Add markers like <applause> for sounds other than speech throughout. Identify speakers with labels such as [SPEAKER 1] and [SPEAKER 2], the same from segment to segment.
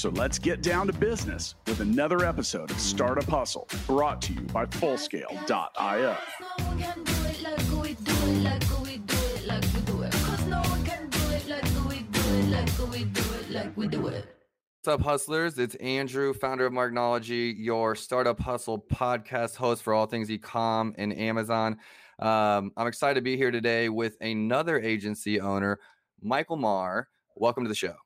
[SPEAKER 1] So let's get down to business with another episode of Startup Hustle brought to you by Fullscale.io.
[SPEAKER 2] What's up, hustlers? It's Andrew, founder of Marknology, your startup hustle podcast host for all things ecom and Amazon. Um, I'm excited to be here today with another agency owner, Michael Marr. Welcome to the show.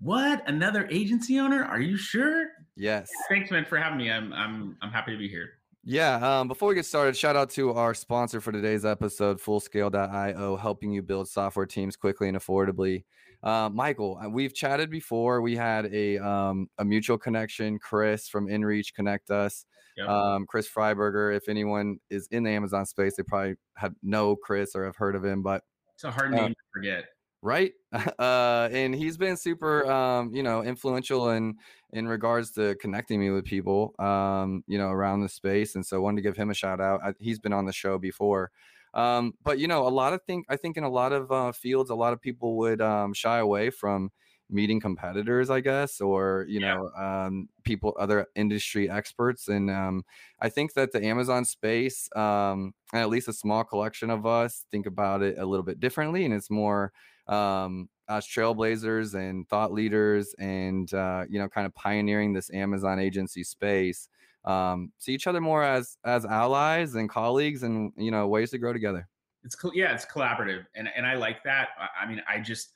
[SPEAKER 3] What? Another agency owner? Are you sure?
[SPEAKER 2] Yes.
[SPEAKER 3] Thanks, man, for having me. I'm I'm I'm happy to be here.
[SPEAKER 2] Yeah. Um, before we get started, shout out to our sponsor for today's episode, Fullscale.io, helping you build software teams quickly and affordably. Uh, Michael, uh, we've chatted before. We had a um, a mutual connection. Chris from InReach connect us.
[SPEAKER 3] Yep.
[SPEAKER 2] Um, Chris Freiberger. If anyone is in the Amazon space, they probably have know Chris or have heard of him. But
[SPEAKER 3] It's a hard
[SPEAKER 2] Uh,
[SPEAKER 3] name to forget.
[SPEAKER 2] Right? <laughs> Uh and he's been super um you know influential in in regards to connecting me with people um you know around the space and so I wanted to give him a shout out. I, he's been on the show before. Um but you know a lot of think i think in a lot of uh, fields a lot of people would um shy away from meeting competitors i guess or you
[SPEAKER 3] Yeah.
[SPEAKER 2] know um people other industry experts and um i think that the amazon space um and at least a small collection of us think about it a little bit differently and it's more um, as trailblazers and thought leaders and uh, you know kind of pioneering this amazon agency space um, see each other more as as allies and colleagues and you know ways to grow together
[SPEAKER 3] It's col- yeah, it's collaborative, and and I like that. I, I mean, I just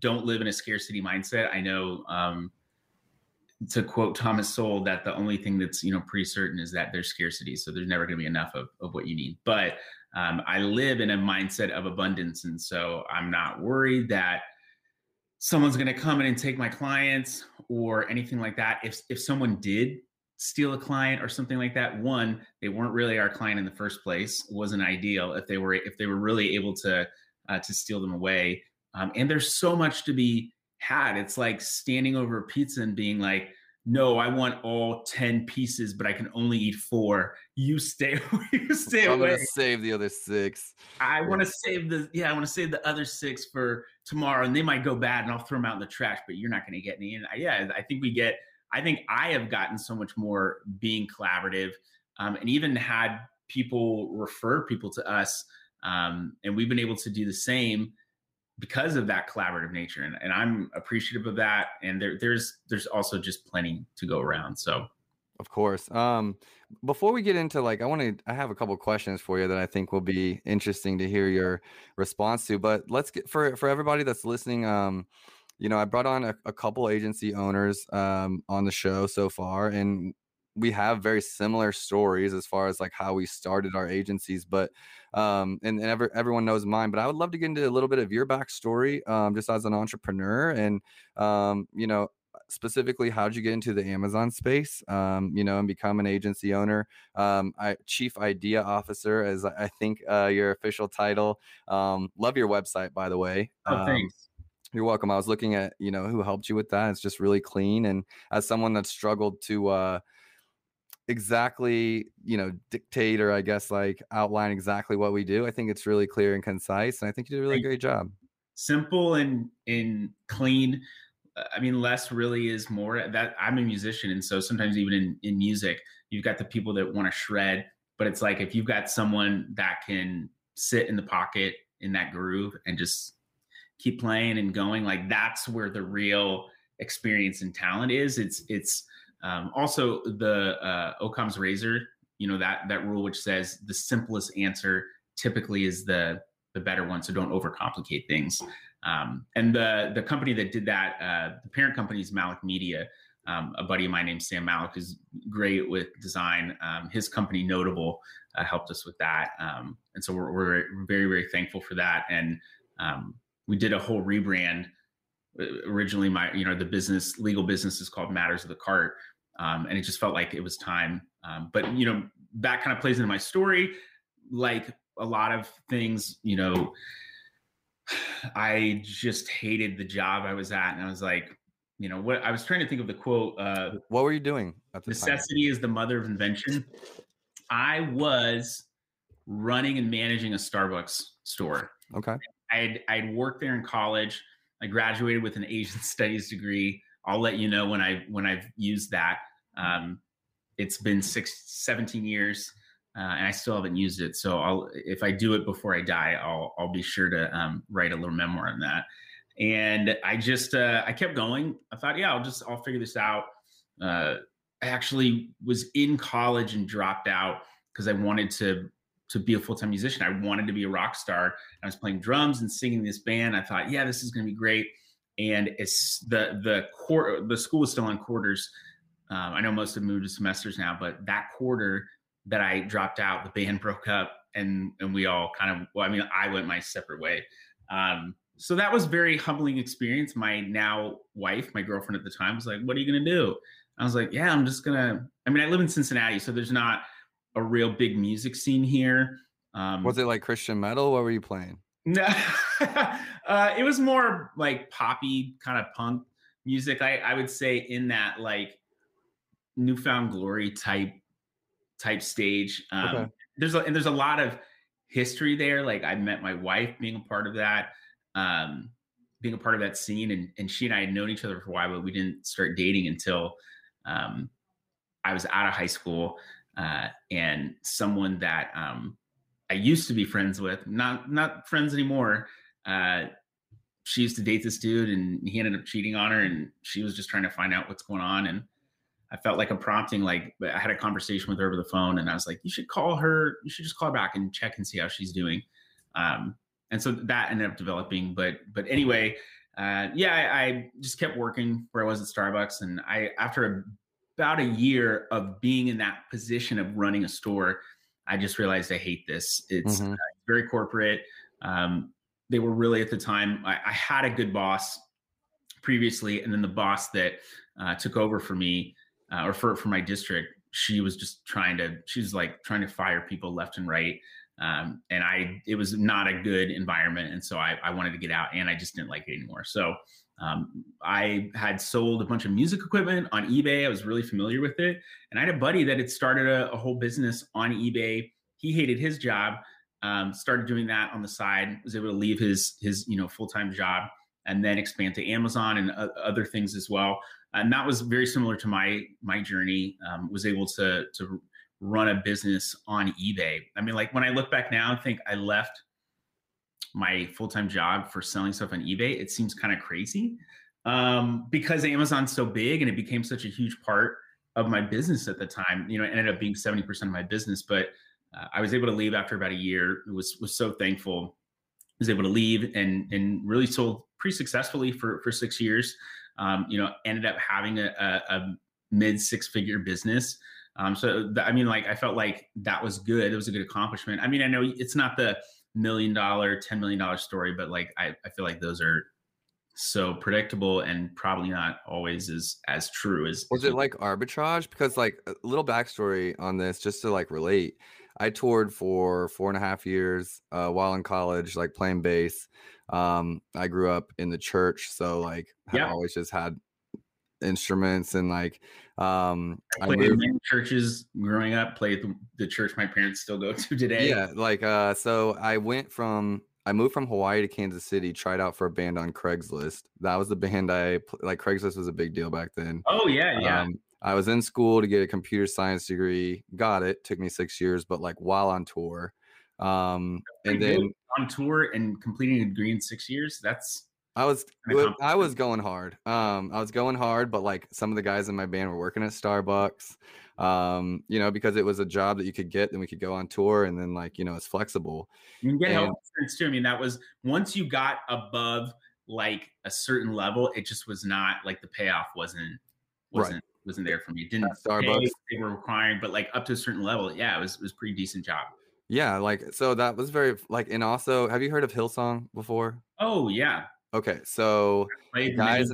[SPEAKER 3] don't live in a scarcity mindset. I know, um, to quote Thomas Sowell, that the only thing that's you know pretty certain is that there's scarcity. So there's never going to be enough of of what you need. But um, I live in a mindset of abundance, and so I'm not worried that someone's going to come in and take my clients or anything like that. If if someone did steal a client or something like that, one, they weren't really our client in the first place. It wasn't ideal if they were if they were really able to uh, to steal them away. Um, and there's so much to be had. It's like standing over a pizza and being like, "No, I want all ten pieces, but I can only eat four. You stay, <laughs> you stay
[SPEAKER 2] i'm
[SPEAKER 3] away."
[SPEAKER 2] gonna save the other six
[SPEAKER 3] I want to save the yeah, I want to save the other six for tomorrow, and they might go bad, and I'll throw them out in the trash. But you're not to get any. And I- yeah, I think we get. I think I have gotten so much more being collaborative, um, and even had people refer people to us, um, and we've been able to do the same because of that collaborative nature, and, and I'm appreciative of that. And there, there's there's also just plenty to go around. So
[SPEAKER 2] Of course. Um, before we get into like, I want to, I have a couple questions for you that I think will be interesting to hear your response to. But let's get for for everybody that's listening. Um, you know, I brought on a, a couple agency owners um on the show so far, and we have very similar stories as far as like how we started our agencies. But um, and, and every, everyone knows mine. But I would love to get into a little bit of your backstory, um, just as an entrepreneur, and um, you know, specifically how'd you get into the amazon space um, you know and become an agency owner um, I, chief idea officer as i I think uh, your official title um, love your website by the way
[SPEAKER 3] oh,
[SPEAKER 2] Um,
[SPEAKER 3] thanks.
[SPEAKER 2] you're welcome i was looking at you know who helped you with that it's just really clean and as someone that struggled to uh, exactly you know dictate or i guess like outline exactly what we do i think it's really clear and concise and i think you did a really great job.
[SPEAKER 3] simple and and clean Uh, i mean less really is more that i'm a musician and so sometimes even in in music you've got the people that want to shred but it's like if you've got someone that can sit in the pocket in that groove and just keep playing and going like that's where the real experience and talent is it's it's um, also the uh, Occam's razor you know that that rule which says the simplest answer typically is the the better one so don't overcomplicate things. Um, and the the company that did that uh, the parent company is malik media. Um, a buddy of mine named sam malik is great with design. Um, his company notable uh, helped us with that. Um, and so we're, we're very very thankful for that. And um, we did a whole rebrand originally my you know the business legal business is called matters of the cart um, and it just felt like it was time um, but you know that kind of plays into my story like a lot of things, you know, I just hated the job I was at, and I was like, you know, what I was trying to think of the quote. Uh,
[SPEAKER 2] what were you doing at the
[SPEAKER 3] Necessity
[SPEAKER 2] time?
[SPEAKER 3] is the mother of invention. I was running and managing a Starbucks store.
[SPEAKER 2] Okay.
[SPEAKER 3] I'd I'd worked there in college. I graduated with an Asian <laughs> studies degree. I'll let you know when I when I've used that. Um, it's been six, 17 years, uh, and I still haven't used it. So I'll if I do it before I die, I'll I'll be sure to um, write a little memoir on that. And I just uh, I kept going. I thought, yeah, I'll just I'll figure this out. Uh, I actually was in college and dropped out because I wanted to to be a full time musician. I wanted to be a rock star. I was playing drums and singing this band. I thought, yeah, this is going to be great. And it's the the quarter. The school was still on quarters. Um, I know most have moved to semesters now, but that quarter that I dropped out, the band <laughs> broke up, and and we all kind of. Well, I mean, I went my separate way. Um, so that was very humbling experience. My now wife, my girlfriend at the time, was like, "What are you going to do?" I was like, "Yeah, I'm just gonna." I mean, I live in Cincinnati, so there's not a real big music scene here.
[SPEAKER 2] Um, was it like Christian metal? What were you playing?
[SPEAKER 3] No, <laughs> uh, it was more like poppy kind of punk music. I, I would say in that like New Found Glory type type stage. Um, okay. There's a, and there's a lot of history there. Like I met my wife being a part of that, um, being a part of that scene, and and she and I had known each other for a while, but we didn't start dating until um, I was out of high school uh, and someone that um, I used to be friends with, not not friends anymore. Uh, she used to date this dude, and he ended up cheating on her, and she was just trying to find out what's going on. And I felt like a prompting, like I had a conversation with her over the phone, and I was like, "You should call her. You should just call her back and check and see how she's doing." Um, and so that ended up developing. But but anyway, uh, yeah, I, I, just kept working where I was at Starbucks, and I after about a year of being in that position of running a store, I just realized I hate this. It's mm-hmm. uh, very corporate. Um, they were really at the time. I, I, had a good boss previously, and then the boss that uh, took over for me uh, or for for my district, she was just trying to. She was like trying to fire people left and right. Um, and I, it was not a good environment, and so I, I wanted to get out, and I just didn't like it anymore. So um, I had sold a bunch of music equipment on eBay. I was really familiar with it. And I had a buddy that had started a, a whole business on eBay. He hated his job, um, started doing that on the side, was able to leave his, his you know, full-time job and then expand to Amazon and uh, other things as well. And that was very similar to my, my journey, um, was able to, to run a business on eBay. I mean, like when I look back now, I think I left my full-time job for selling stuff on ebay it seems kind of crazy. Um, because amazon's so big and it became such a huge part of my business at the time you know it ended up being 70% of my business but uh, i was able to leave after about a year was was so thankful. I was able to leave and and really sold pretty successfully for for six years. Um, you know ended up having a, a, a mid six figure business. Um, so th- i mean like i felt like that was good. It was a good accomplishment. I mean i know it's not the million dollar, $10 million story, but like I, I feel like those are so predictable and probably not always as as true as
[SPEAKER 2] was it like arbitrage? Because like a little backstory on this just to like relate i toured for four and a half years uh, while in college like playing bass. Um, i grew up in the church so like i always just had instruments and like um
[SPEAKER 3] I played I in churches growing up played the, the church my parents still go <laughs> to today.
[SPEAKER 2] Yeah like uh so i went from i moved from hawaii to kansas city tried out for a band on craigslist. That was the band i like craigslist was a big deal back then.
[SPEAKER 3] Oh yeah yeah. Um,
[SPEAKER 2] i was in school to get a computer science degree got it took me six years but like while on tour um and then
[SPEAKER 3] on tour and completing a degree in six years? That's
[SPEAKER 2] I was I was going hard. Um, I was going hard, but like some of the guys in my band were working at Starbucks. Um, you know, because it was a job that you could get, then we could go on tour, and then like you know, it's flexible.
[SPEAKER 3] You can get and, health insurance too. I mean, that was once you got above like a certain level, it just was not like the payoff wasn't wasn't right. wasn't there for me. It didn't at Starbucks they were requiring, but like up to a certain level, yeah, it was it was pretty decent job.
[SPEAKER 2] Yeah, like so that was very like, and also, have you heard of Hillsong before?
[SPEAKER 3] Oh yeah,
[SPEAKER 2] Okay, so guys,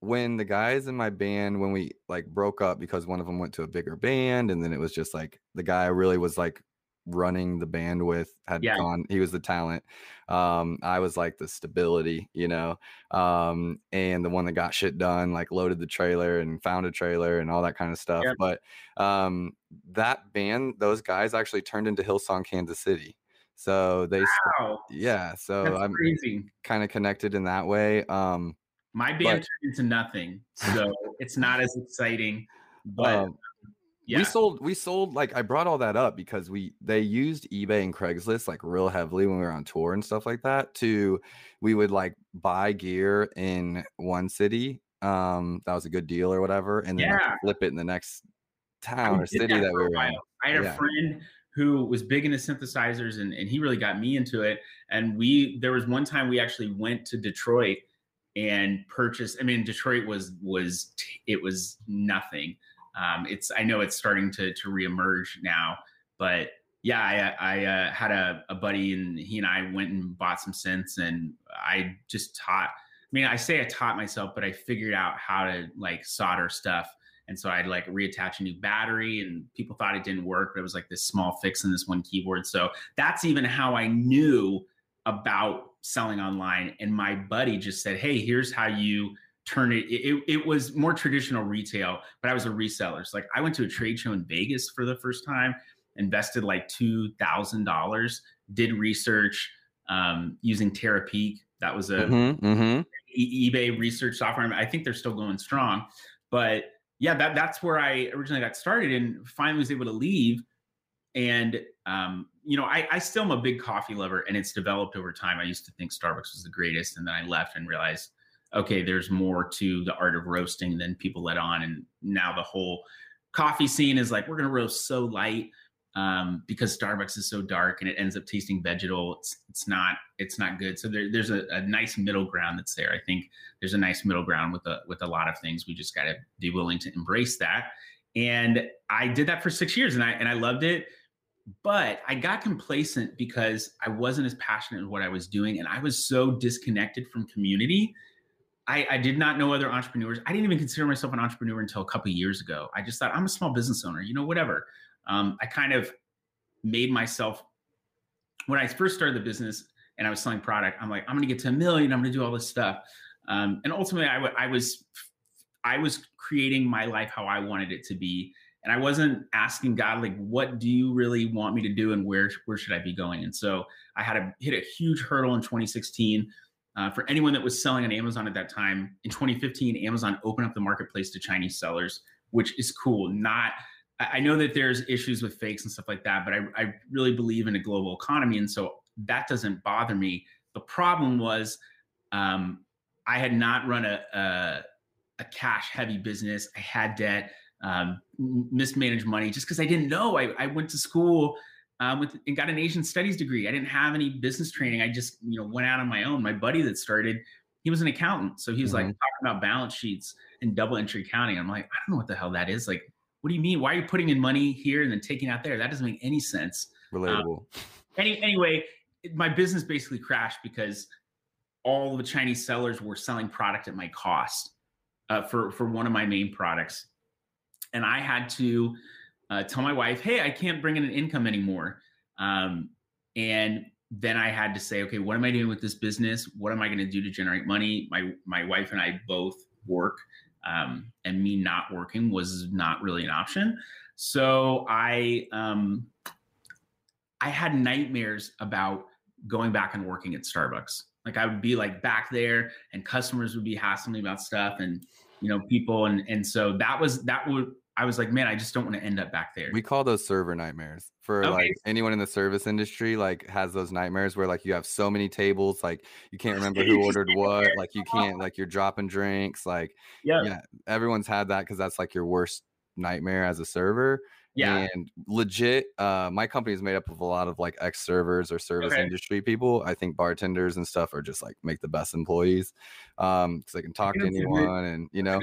[SPEAKER 2] when the guys in my band when we like broke up because one of them went to a bigger band, and then it was just like the guy really was like running the bandwidth had
[SPEAKER 3] Yeah.
[SPEAKER 2] gone he was the talent um i was like the stability you know um and the one that got shit done like loaded the trailer and found a trailer and all that kind of stuff
[SPEAKER 3] Yep.
[SPEAKER 2] but um that band those guys actually turned into hillsong kansas city so they
[SPEAKER 3] Wow,
[SPEAKER 2] yeah so
[SPEAKER 3] that's
[SPEAKER 2] i'm
[SPEAKER 3] crazy.
[SPEAKER 2] kind of connected in that way um
[SPEAKER 3] My band
[SPEAKER 2] but-
[SPEAKER 3] turned into nothing, so <laughs> it's not as exciting. But
[SPEAKER 2] um,
[SPEAKER 3] yeah,
[SPEAKER 2] we sold we sold like i brought all that up because we they used ebay and craigslist like real heavily when we were on tour and stuff like that to we would like buy gear in one city um that was a good deal or whatever and then like,
[SPEAKER 3] Yeah.
[SPEAKER 2] flip it in the next
[SPEAKER 3] I
[SPEAKER 2] town or city that,
[SPEAKER 3] for
[SPEAKER 2] we were in.
[SPEAKER 3] I had
[SPEAKER 2] Yeah.
[SPEAKER 3] a friend who was big into synthesizers and, and he really got me into it. And we there was one time we actually went to Detroit and purchased. I mean, Detroit was was it was nothing. Um, it's I know it's starting to to reemerge now, but yeah, I, I uh, had a, a buddy and he and I went and bought some synths and I just taught. I mean, I say I taught myself, but I figured out how to like solder stuff and so I'd like reattach a new battery, and people thought it didn't work, but it was like this small fix in this one keyboard. So that's even how I knew about selling online. And my buddy just said, Hey, here's how you turn it. It, it, it was more traditional retail, but I was a reseller. So like I went to a trade show in Vegas for the first time, invested like $2,000, did research um, using Terapeak. That was a
[SPEAKER 2] Mhm, mhm.
[SPEAKER 3] e- eBay research software. I think they're still going strong, but yeah, that that's where I originally got started and finally was able to leave. And um, you know, I, I still am a big coffee lover, and it's developed over time. I used to think Starbucks was the greatest, and then I left and realized, okay, there's more to the art of roasting than people let on. And now the whole coffee scene is like we're gonna roast so light um, because Starbucks is so dark and it ends up tasting vegetal. It's it's not it's not good. So there, there's a, a nice middle ground that's there. I think there's a nice middle ground with a with a lot of things. We just got to be willing to embrace that. And I did that for six years, and I and I loved it. But I got complacent because I wasn't as passionate in what I was doing, and I was so disconnected from community. I, I did not know other entrepreneurs. I didn't even consider myself an entrepreneur until a couple years ago. I just thought I'm a small business owner, you know, whatever. Um, I kind of made myself when I first started the business and I was selling product. I'm like, I'm going to get to a million. I'm going to do all this stuff. Um, and ultimately, I, w- I was I was creating my life how I wanted it to be, and I wasn't asking God like, what do you really want me to do, and where where should I be going? And so I had to hit a huge hurdle in 2016. Uh, for anyone that was selling on Amazon at that time, in 2015, Amazon opened up the marketplace to Chinese sellers, which is cool. Not I know that there's issues with fakes and stuff like that, but I, I really believe in a global economy, and so that doesn't bother me. The problem was um, I had not run a, a, a cash heavy business. I had debt, um, mismanaged money just because I didn't know. I, I went to school um, with and got an Asian studies degree. I didn't have any business training. I just you know went out on my own. My buddy that started, he was an accountant, so he was like
[SPEAKER 2] Mhm.
[SPEAKER 3] talking about balance sheets and double entry accounting. I'm like, I don't know what the hell that is. Like, what do you mean? Why are you putting in money here and then taking out there? That doesn't make any sense.
[SPEAKER 2] relatable
[SPEAKER 3] Any, anyway, my business basically crashed because all the Chinese sellers were selling product at my cost uh, for for one of my main products, and I had to uh, tell my wife, "Hey, I can't bring in an income anymore." Um, and then I had to say, "Okay, what am I doing with this business? What am I going to do to generate money?" My my wife and I both work, um, and me not working was not really an option. So I um, I had nightmares about going back and working at Starbucks. Like I would be like back there and customers would be hassling me about stuff and you know people and and so that was that would I was like man I just don't want to end up back there.
[SPEAKER 2] we call those server nightmares for
[SPEAKER 3] Okay.
[SPEAKER 2] like anyone in the service industry like has those nightmares where like you have so many tables like you can't <laughs> remember who ordered what like you can't like you're dropping drinks like
[SPEAKER 3] yeah,
[SPEAKER 2] yeah everyone's had that because that's like your worst nightmare as a server
[SPEAKER 3] yeah,
[SPEAKER 2] and legit uh my company is made up of a lot of like ex servers or service
[SPEAKER 3] Okay.
[SPEAKER 2] industry people i think bartenders and stuff are just like make the best employees um because they can talk to
[SPEAKER 3] that's a good-
[SPEAKER 2] anyone and you know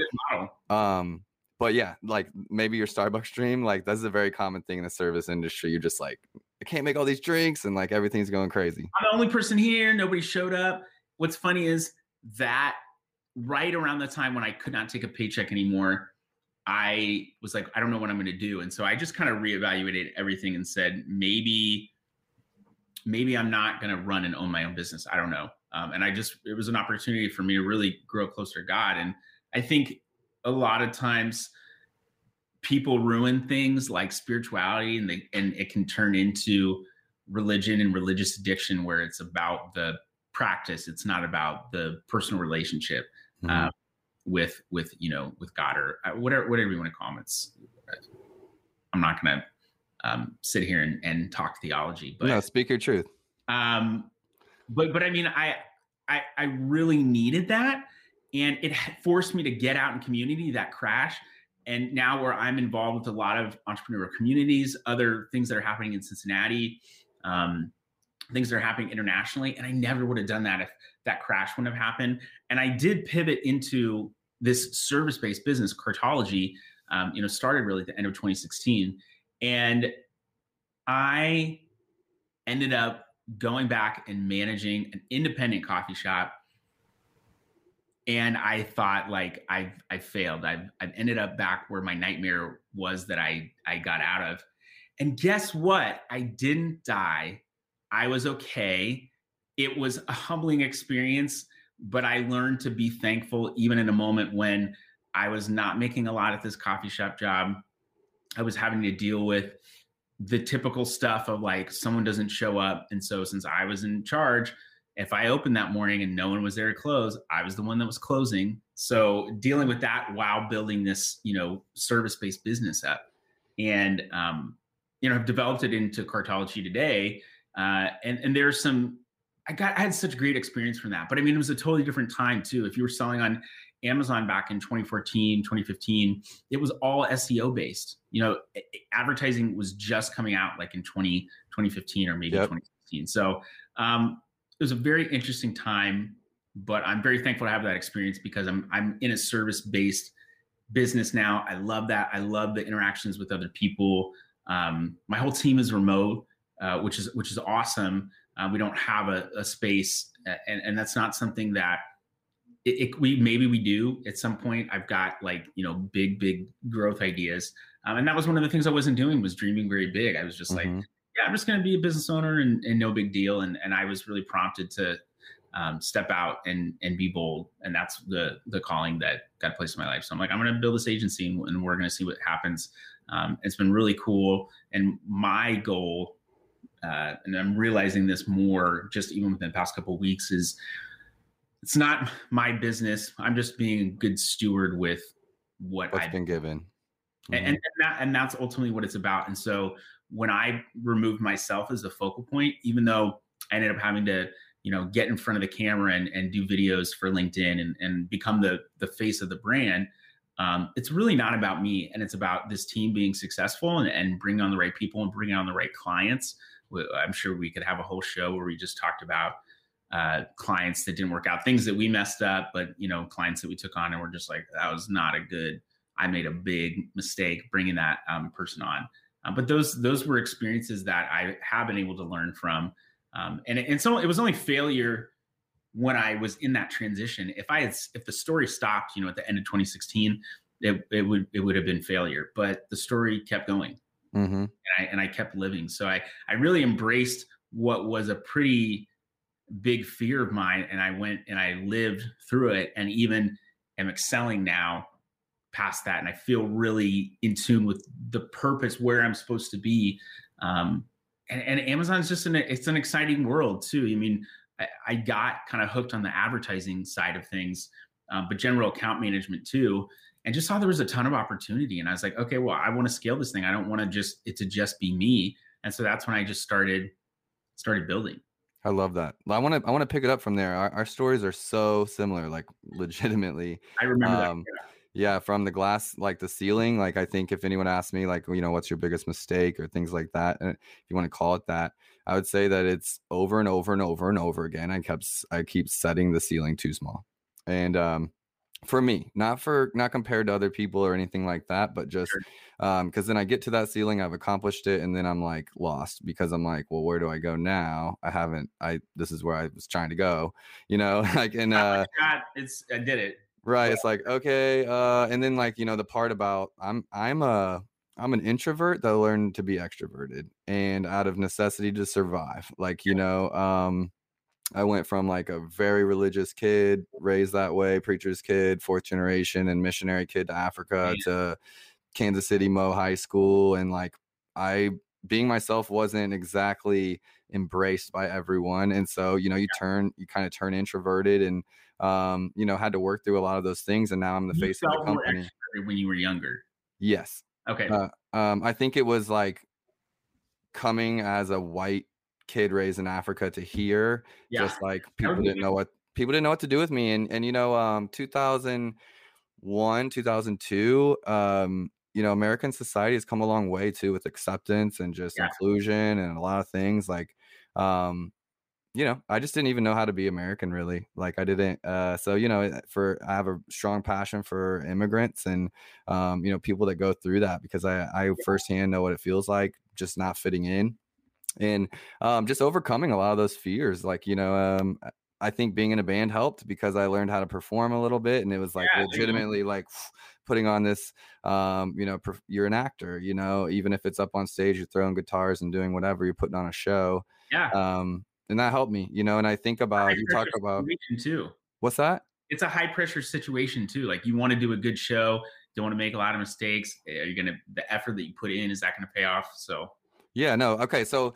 [SPEAKER 2] um but yeah like maybe your starbucks dream like that's a very common thing in the service industry you're just like i can't make all these drinks and like everything's going crazy
[SPEAKER 3] I'm the only person here. Nobody showed up. What's funny is that right around the time when I could not take a paycheck anymore, I was like, I don't know what I'm going to do. And so I just kind of reevaluated everything and said, maybe, maybe I'm not going to run and own my own business. I don't know. Um, and I just, it was an opportunity for me to really grow closer to God. And I think a lot of times people ruin things like spirituality and they, and it can turn into religion and religious addiction where it's about the practice. It's not about the personal relationship. Mm-hmm. Uh, with with you know with God or uh, whatever whatever you want to call them. It's I'm not going to um, sit here and, and talk theology, but
[SPEAKER 2] no, speak your truth.
[SPEAKER 3] Um, but but I mean, I I I really needed that, and it forced me to get out in community. That crash, and now where I'm involved with a lot of entrepreneurial communities, other things that are happening in Cincinnati. Um, things that are happening internationally. And I never would have done that if that crash wouldn't have happened. And I did pivot into this service-based business, Cartology, um, you know, started really at the end of 2016, and I ended up going back and managing an independent coffee shop. And I thought like I've I failed. I've I've ended up back where my nightmare was that I I got out of. And guess what? I didn't die. I was okay. It was a humbling experience but I learned to be thankful even in a moment when I was not making a lot at this coffee shop job. I was having to deal with the typical stuff of like someone doesn't show up. And so since I was in charge, if I opened that morning and no one was there to close, I was the one that was closing. So dealing with that while building this, you know, service-based business up. And um, you know, I've developed it into Cartology today. Uh, and and there's some I got I had such great experience from that. But I mean, it was a totally different time too. If you were selling on Amazon back in 2014, 2015, it was all SEO based. You know, advertising was just coming out like in 20, 2015 or maybe yep. 2016. So um, it was a very interesting time, but I'm very thankful to have that experience because I'm I'm in a service based business now. I love that. I love the interactions with other people. Um, my whole team is remote, uh, which is which is awesome. Uh, we don't have a, a space, and, and that's not something that it, it, we maybe we do at some point. I've got like you know big big growth ideas, um, and that was one of the things I wasn't doing was dreaming very big. I was just mm-hmm. like, yeah, I'm just going to be a business owner and, and no big deal. And and I was really prompted to um, step out and and be bold, and that's the the calling that got placed in my life. So I'm like, I'm going to build this agency, and, we're going to see what happens. Um, it's been really cool, and my goal uh, and I'm realizing this more just even within the past couple weeks is it's not my business. I'm just being a good steward with what
[SPEAKER 2] What's I've been given.
[SPEAKER 3] Mm-hmm. And, and, that, and that's ultimately what it's about. And so when I removed myself as the focal point, even though I ended up having to, you know, get in front of the camera and, and do videos for LinkedIn and, and become the, the face of the brand, um, it's really not about me. And it's about this team being successful and, and bringing on the right people and bringing on the right clients. I'm sure we could have a whole show where we just talked about uh, clients that didn't work out, things that we messed up, but you know, clients that we took on and we're just like, that was not a good. I made a big mistake bringing that um, person on. Uh, but those those were experiences that I have been able to learn from, um, and and so it was only failure when I was in that transition. If I had if the story stopped, you know, at the end of 2016, it, it would it would have been failure. But the story kept going, mm-hmm. and, I, and I kept living. So I I really embraced what was a pretty big fear of mine, and I went and I lived through it, and even am excelling now past that, and I feel really in tune with the purpose where I'm supposed to be. Um, and, and Amazon's just an it's an exciting world too. I mean, I, I got kind of hooked on the advertising side of things, um, but general account management too and just saw there was a ton of opportunity. And I was like, okay, well, I want to scale this thing. I don't want to just it to just be me. And so that's when I just started started building.
[SPEAKER 2] I love that. I want to I want to pick it up from there. Our, our stories are so similar, like legitimately.
[SPEAKER 3] I remember um, that.
[SPEAKER 2] Yeah. Yeah, from the glass, like the ceiling. Like I think if anyone asked me, like you know, what's your biggest mistake or things like that, and if you want to call it that, I would say that it's over and over and over and over again. I kept I keep setting the ceiling too small, and um, for me not for not compared to other people or anything like that but just um because then i get to that ceiling i've accomplished it and then i'm like lost because i'm like well where do i go now i haven't i this is where i was trying to go you know <laughs> like and uh
[SPEAKER 3] God, it's i did it
[SPEAKER 2] right. It's like, okay. Uh, and then like, you know, the part about I'm I'm a I'm an introvert that learned to be extroverted and out of necessity to survive. Like, you know, um, I went from like a very religious kid, raised that way, preacher's kid, fourth generation, and missionary kid to Africa yeah. to Kansas City Mo High School. And like, I being myself wasn't exactly embraced by everyone. And so, you know, you turn, you kind of turn introverted and, um, you know, had to work through a lot of those things. And now I'm the you face of the company.
[SPEAKER 3] When you were younger.
[SPEAKER 2] Yes.
[SPEAKER 3] Okay.
[SPEAKER 2] Uh, um, I think it was like coming as a white kid raised in Africa to here, yeah. just like people didn't know what people didn't know what to do with me. And and you know, um, 2001, 2002, um, you know, American society has come a long way too with acceptance and just yeah. inclusion and a lot of things like, um, you know, I just didn't even know how to be American really. Like I didn't. Uh, so you know, eh, for I have a strong passion for immigrants and um, you know people that go through that because I I firsthand know what it feels like just not fitting in and um, just overcoming a lot of those fears. Like you know, um, I think being in a band helped because I learned how to perform a little bit, and it was like yeah, legitimately like <sighs> putting on this. Um, you know, you're an actor. You know, even if it's up on stage, you're throwing guitars and doing whatever, you're putting on a show.
[SPEAKER 3] Yeah.
[SPEAKER 2] Um, and that helped me, you know. And I think about you talk about
[SPEAKER 3] too.
[SPEAKER 2] What's that?
[SPEAKER 3] It's a high pressure situation too. Like you want to do a good show, don't want to make a lot of mistakes. Are you gonna the effort that you put in is that gonna pay off? So
[SPEAKER 2] yeah, no, okay, so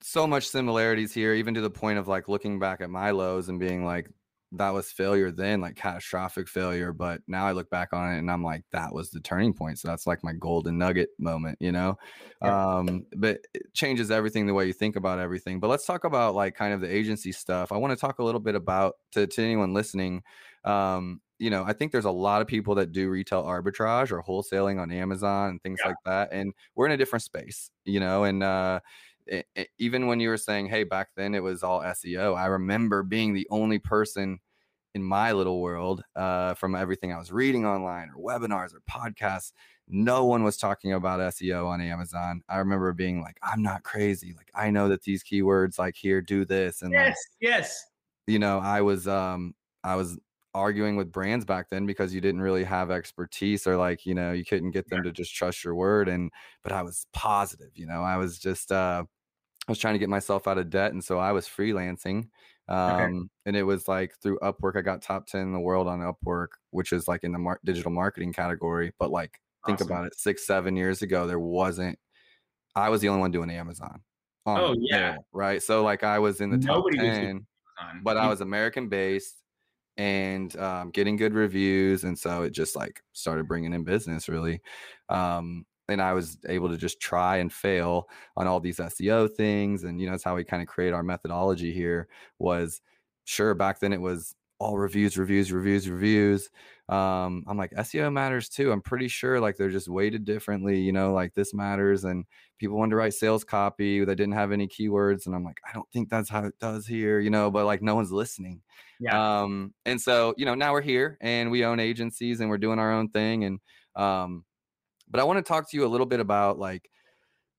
[SPEAKER 2] so much similarities here, even to the point of like looking back at my lows and being like, that was failure then, like catastrophic failure. But now I look back on it and I'm like, that was the turning point. So that's like my golden nugget moment, you know? Yeah. Um, but it changes everything the way you think about everything. But let's talk about like kind of the agency stuff. I want to talk a little bit about to, to anyone listening. Um, you know, I think there's a lot of people that do retail arbitrage or wholesaling on Amazon and things yeah. like that. And we're in a different space, you know, and uh it, it, even when you were saying, hey, back then it was all SEO, I remember being the only person in my little world uh, from everything I was reading online or webinars or podcasts. No one was talking about SEO on Amazon. I remember being like, I'm not crazy. Like, I know that these keywords, like here, do this. And
[SPEAKER 3] yes,
[SPEAKER 2] like,
[SPEAKER 3] yes.
[SPEAKER 2] You know, I was, um, I was arguing with brands back then because you didn't really have expertise or like you know you couldn't get them to just trust your word and but i was positive you know i was just uh I was trying to get myself out of debt, and so I was freelancing. Um, okay. and it was like through Upwork, I got top ten in the world on Upwork, which is like in the mar- digital marketing category. But like, think awesome. about it, six, seven years ago, there wasn't. I was the only one doing Amazon.
[SPEAKER 3] oh yeah,
[SPEAKER 2] there, right. So like, I was in the Nobody top ten, but I was American based and um, getting good reviews, and so it just like started bringing in business really. Um, and I was able to just try and fail on all these SEO things. And, you know, that's how we kind of create our methodology here was sure back then it was all reviews, reviews, reviews, reviews. Um, I'm like, SEO matters too. I'm pretty sure like they're just weighted differently, you know, like this matters. And people wanted to write sales copy that didn't have any keywords. And I'm like, I don't think that's how it does here, you know, but like no one's listening. Yeah. Um, and so, you know, now we're here and we own agencies and we're doing our own thing. And um, but I want to talk to you a little bit about like,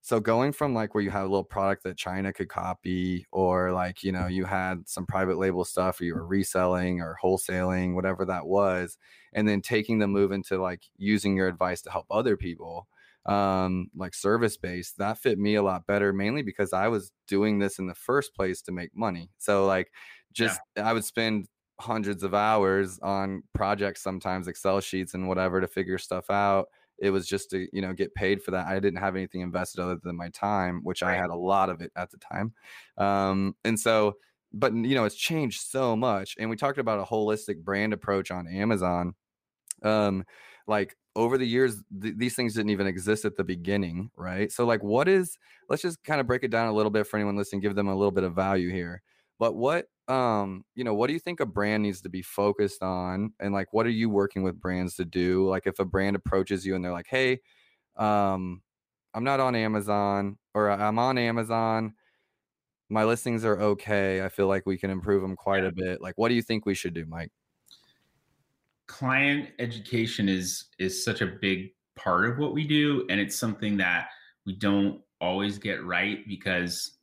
[SPEAKER 2] so going from like where you had a little product that China could copy, or like, you know, you had some private label stuff or you were reselling or wholesaling, whatever that was, and then taking the move into like using your advice to help other people um like service based that fit me a lot better mainly because i was doing this in the first place to make money. So like just yeah. i would spend hundreds of hours on projects sometimes excel sheets and whatever to figure stuff out it was just to you know get paid for that. I didn't have anything invested other than my time which right. i had a lot of it at the time. Um, and so but you know it's changed so much and we talked about a holistic brand approach on amazon. Um like over the years th- these things didn't even exist at the beginning right? So like what is let's just kind of break it down a little bit for anyone listening give them a little bit of value here but what um you know what do you think a brand needs to be focused on? And like what are you working with brands to do? Like if a brand approaches you and they're like hey um i'm not on amazon or i'm on amazon. My listings are okay. I feel like we can improve them quite a bit. Like what do you think we should do mike?
[SPEAKER 3] Client education is is such a big part of what we do and it's something that we don't always get right because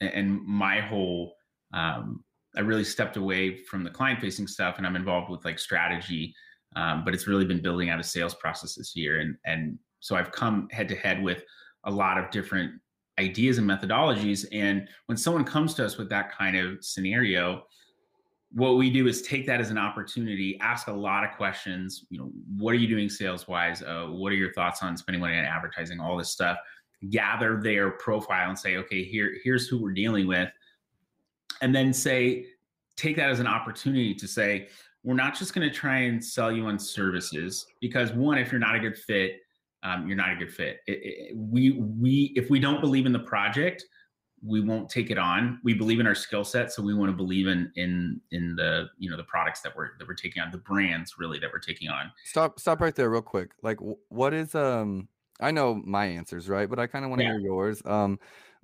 [SPEAKER 3] and my whole um, I really stepped away from the client facing stuff and I'm involved with like strategy. Um, but it's really been building out a sales process this year. And, and so I've come head to head with a lot of different ideas and methodologies. And when someone comes to us with that kind of scenario, what we do is take that as an opportunity, ask a lot of questions. You know, what are you doing sales wise? Uh, what are your thoughts on spending money on advertising? All this stuff. Gather their profile and say, okay, here, here's who we're dealing with, and then say, take that as an opportunity to say, we're not just going to try and sell you on services because one, if you're not a good fit, um, you're not a good fit. It, it, we we if we don't believe in the project, we won't take it on. We believe in our skill set, so we want to believe in in in the you know the products that we're that we're taking on, the brands really that we're taking on.
[SPEAKER 2] Stop stop right there, real quick. Like, what is um? I know my answers, right? But I kind of want to yeah. hear yours. Um,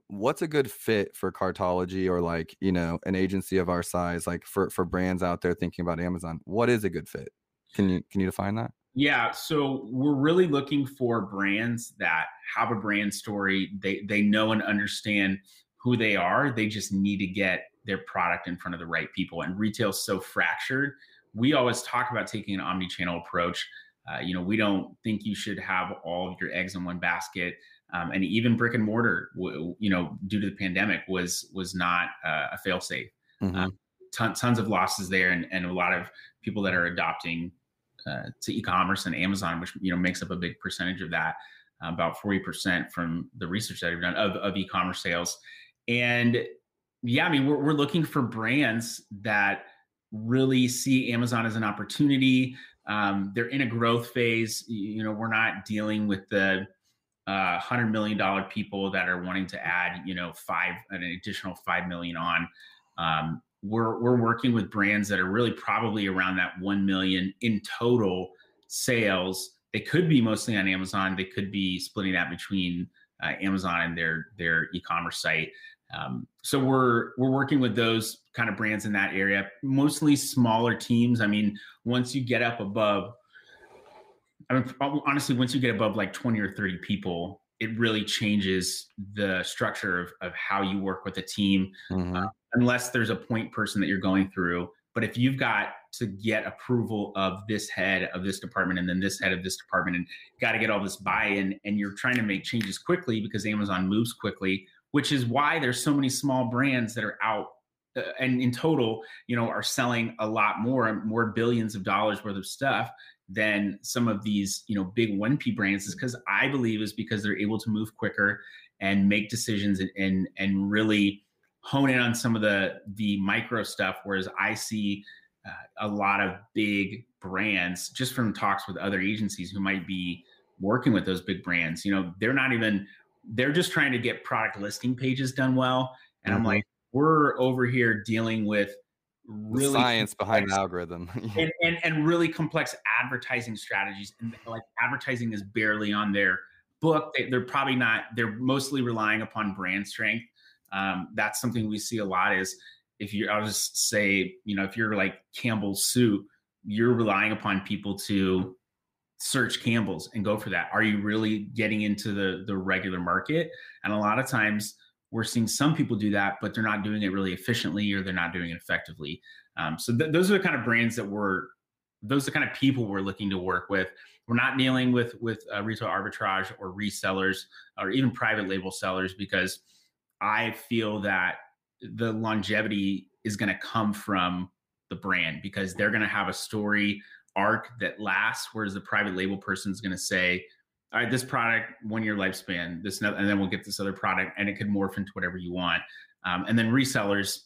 [SPEAKER 2] what's a good fit for Cartology or like you know an agency of our size, like for for brands out there thinking about Amazon? What is a good fit? Can you can you define that?
[SPEAKER 3] Yeah, so we're really looking for brands that have a brand story. They they know and understand who they are. They just need to get their product in front of the right people. And retail is so fractured. We always talk about taking an omni-channel approach. Uh, you know, we don't think you should have all of your eggs in one basket. Um, and even brick and mortar, w- you know, due to the pandemic, was was not uh, a failsafe. Mm-hmm. Um, ton, tons of losses there, and, and a lot of people that are adopting uh, to e-commerce and Amazon, which you know makes up a big percentage of that, about forty percent from the research that I've done of, of e-commerce sales. And yeah, I mean, we're, we're looking for brands that really see Amazon as an opportunity. Um, they're in a growth phase. You know, we're not dealing with the uh, hundred million dollar people that are wanting to add, you know, five an additional five million on. Um, we're we're working with brands that are really probably around that one million in total sales. They could be mostly on Amazon. They could be splitting that between uh, Amazon and their their e-commerce site. Um, so we're we're working with those kind of brands in that area, mostly smaller teams. I mean, once you get up above, I mean, honestly, once you get above like twenty or thirty people, it really changes the structure of, of how you work with a team. Mm-hmm. Uh, unless there's a point person that you're going through. But if you've got to get approval of this head of this department and then this head of this department and got to get all this buy-in and you're trying to make changes quickly because Amazon moves quickly which is why there's so many small brands that are out uh, and in total, you know, are selling a lot more, and more billions of dollars worth of stuff than some of these, you know, big 1P brands is because I believe is because they're able to move quicker and make decisions and, and and really hone in on some of the the micro stuff. Whereas I see uh, a lot of big brands just from talks with other agencies who might be working with those big brands. You know, they're not even they're just trying to get product listing pages done well. And mm-hmm. I'm like, we're over here dealing with really
[SPEAKER 2] the science behind the algorithm <laughs>
[SPEAKER 3] and, and, and really complex advertising strategies. And like advertising is barely on their book. They, are probably not, they're mostly relying upon brand strength. Um, that's something we see a lot is if you, I'll just say, you know, if you're like Campbell's soup, you're relying upon people to search Campbell's and go for that. Are you really getting into the the regular market? And a lot of times we're seeing some people do that, but they're not doing it really efficiently or they're not doing it effectively. Um, so th- those are the kind of brands that we're those are the kind of people we're looking to work with. We're not dealing with with uh, retail arbitrage or resellers or even private label sellers because I feel that the longevity is going to come from the brand because they're going to have a story arc that lasts, whereas the private label person is going to say, all right, this product, one year lifespan, this, and then we'll get this other product, and it could morph into whatever you want. Um, and then resellers,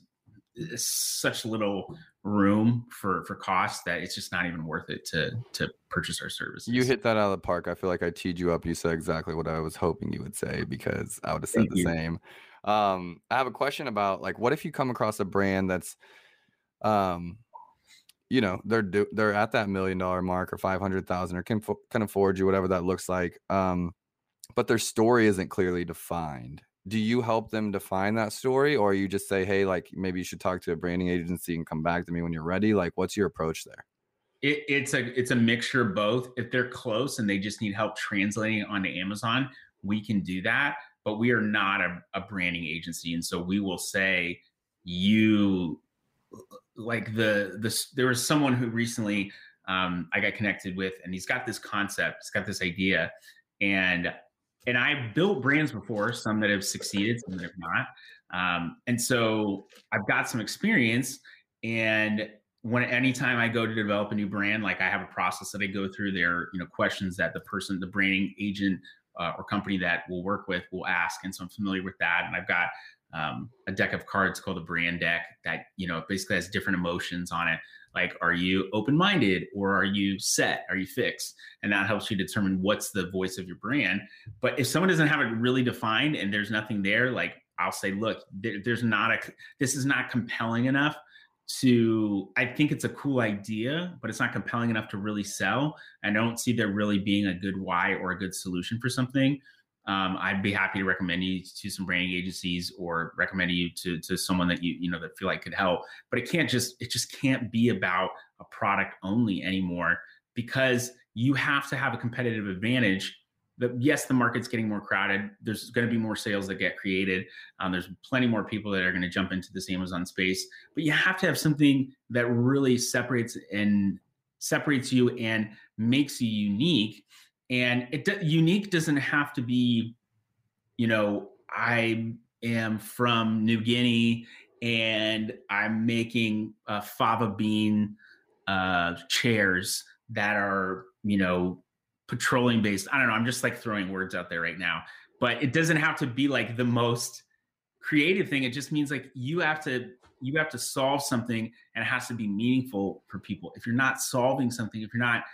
[SPEAKER 3] such little room for for cost that it's just not even worth it to to purchase our services.
[SPEAKER 2] You hit that out of the park. I feel like I teed you up. You said exactly what I was hoping you would say because I would have said Thank the you. same. Um, I have a question about like, what if you come across a brand that's um you know they're do, they're at that million dollar mark or 500,000 or can can afford you whatever that looks like um but their story isn't clearly defined. Do you help them define that story or you just say hey like maybe you should talk to a branding agency and come back to me when you're ready like what's your approach there?
[SPEAKER 3] It, it's a it's a mixture of both. If they're close and they just need help translating onto amazon we can do that but we are not a, a branding agency and so we will say you like the the there was someone who recently um, I got connected with, and he's got this concept, he's got this idea, and and I built brands before, some that have succeeded, some that have not, um, and so I've got some experience. And when anytime I go to develop a new brand, like I have a process that I go through. There, you know, questions that the person, the branding agent uh, or company that we'll work with will ask, and so I'm familiar with that. And I've got um, a deck of cards called a brand deck that you know basically has different emotions on it. Like are you open-minded or are you set? Are you fixed? And that helps you determine what's the voice of your brand. But if someone doesn't have it really defined and there's nothing there like i'll say look there, there's not a this is not compelling enough to i think it's a cool idea but it's not compelling enough to really sell. I don't see there really being a good why or a good solution for something um, I'd be happy to recommend you to some branding agencies or recommend you to to someone that you you know that feel like could help. But it can't just it just can't be about a product only anymore because you have to have a competitive advantage. That yes, the market's getting more crowded. There's going to be more sales that get created. Um, there's plenty more people that are going to jump into this Amazon space. But you have to have something that really separates and separates you and makes you unique and it unique doesn't have to be you know i am from new guinea and i'm making uh, fava bean uh, chairs that are you know petroleum based. I don't know i'm just like throwing words out there right now. But it doesn't have to be like the most creative thing. It just means like you have to you have to solve something and it has to be meaningful for people. If you're not solving something if you're not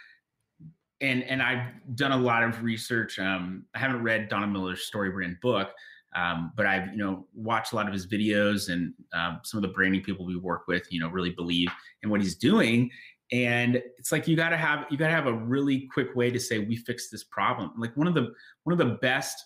[SPEAKER 3] and and I've done a lot of research. Um, I haven't read Donald Miller's Story Brand book, um, but I've you know watched a lot of his videos, and um, some of the branding people we work with, you know, really believe in what he's doing. And it's like you got to have you got to have a really quick way to say we fixed this problem. Like one of the one of the best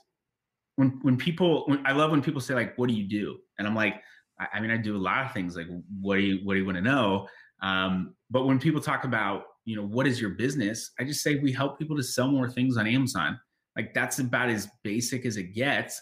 [SPEAKER 3] when when people when, I love when people say like what do you do, and I'm like I, I mean I do a lot of things. Like what do you what do you want to know? Um, but when people talk about you know, what is your business? I just say we help people to sell more things on Amazon. Like that's about as basic as it gets.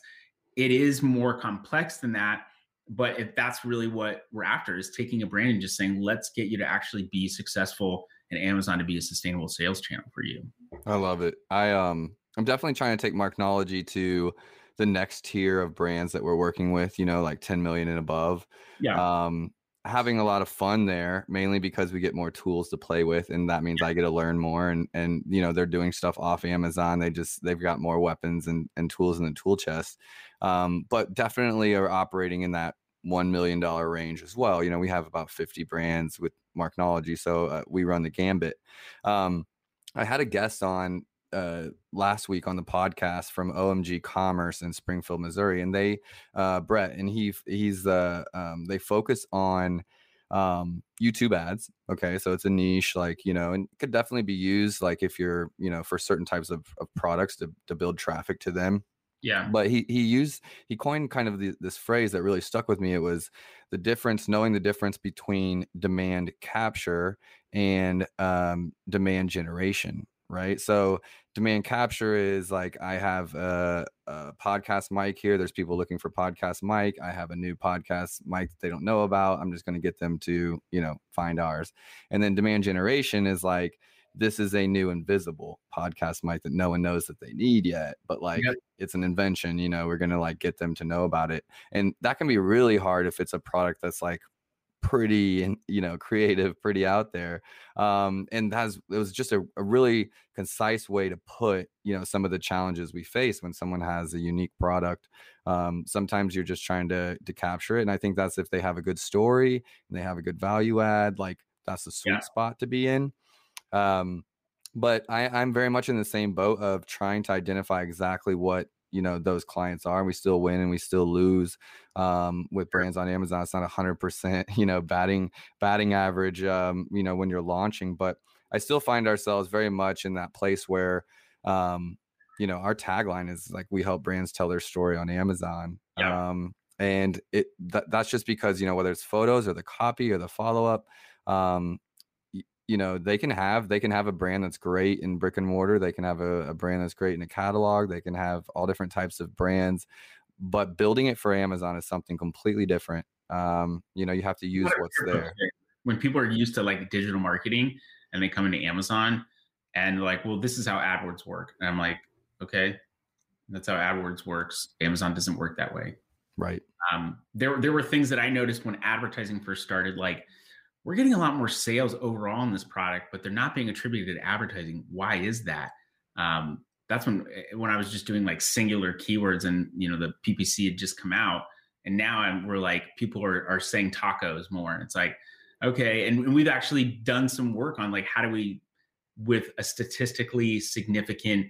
[SPEAKER 3] It is more complex than that, but if that's really what we're after is taking a brand and just saying, let's get you to actually be successful and Amazon to be a sustainable sales channel for you.
[SPEAKER 2] I love it. I um I'm definitely trying to take Marknology to the next tier of brands that we're working with, you know, like 10 million and above.
[SPEAKER 3] Yeah.
[SPEAKER 2] Um, having a lot of fun there mainly because we get more tools to play with and that means i get to learn more and and you know they're doing stuff off amazon they just they've got more weapons and, and tools in the tool chest um, but definitely are operating in that $1 million range as well you know we have about 50 brands with marknology so uh, we run the gambit um, i had a guest on uh, last week on the podcast from OMG Commerce in Springfield, Missouri, and they uh, Brett and he he's uh, um, they focus on um, YouTube ads. Okay, so it's a niche, like you know, and could definitely be used like if you're you know for certain types of, of products to to build traffic to them.
[SPEAKER 3] Yeah.
[SPEAKER 2] But he he used he coined kind of the, this phrase that really stuck with me. It was the difference, knowing the difference between demand capture and um, demand generation right? So demand capture is like I have a, a, podcast mic here. There's people looking for podcast mic. I have a new podcast mic that they don't know about. I'm just going to get them to you know find ours. And then demand generation is like this is a new invisible podcast mic that no one knows that they need yet, but like yep. it's an invention. You know, we're going to like get them to know about it, and that can be really hard if it's a product that's like pretty and you know creative pretty out there um and has it was just a, a, really concise way to put you know some of the challenges we face when someone has a unique product um sometimes you're just trying to to capture it and i think that's if they have a good story and they have a good value add like that's the sweet yeah. spot to be in um but I, i'm very much in the same boat of trying to identify exactly what you know those clients are. We still win and we still lose um, with brands on Amazon. It's not a hundred percent, <laughs> you know, batting batting average, um, you know, when you're launching. But I still find ourselves very much in that place where, um, you know, our tagline is like we help brands tell their story on Amazon.
[SPEAKER 3] Yeah.
[SPEAKER 2] Um, and it that, that's just because you know whether it's photos or the copy or the follow up um, you know they can have they can have a brand that's great in brick and mortar they can have a, a, brand that's great in a catalog they can have all different types of brands but building it for amazon is something completely different Um, you know, you have to use what's there.
[SPEAKER 3] When people are used to like digital marketing and they come into Amazon and like, well, this is how AdWords work. And I'm like, okay, that's how AdWords works. Amazon doesn't work that way.
[SPEAKER 2] Right.
[SPEAKER 3] Um, there, there were things that I noticed when advertising first started, like we're getting a lot more sales overall in this product, but they're not being attributed to advertising. Why is that? Um, that's when eh, when I was just doing like singular keywords and you know the PPC had just come out, and now I'm, we're like people are are saying TACoS more. and It's like okay, and, and we've actually done some work on like how do we with a statistically significant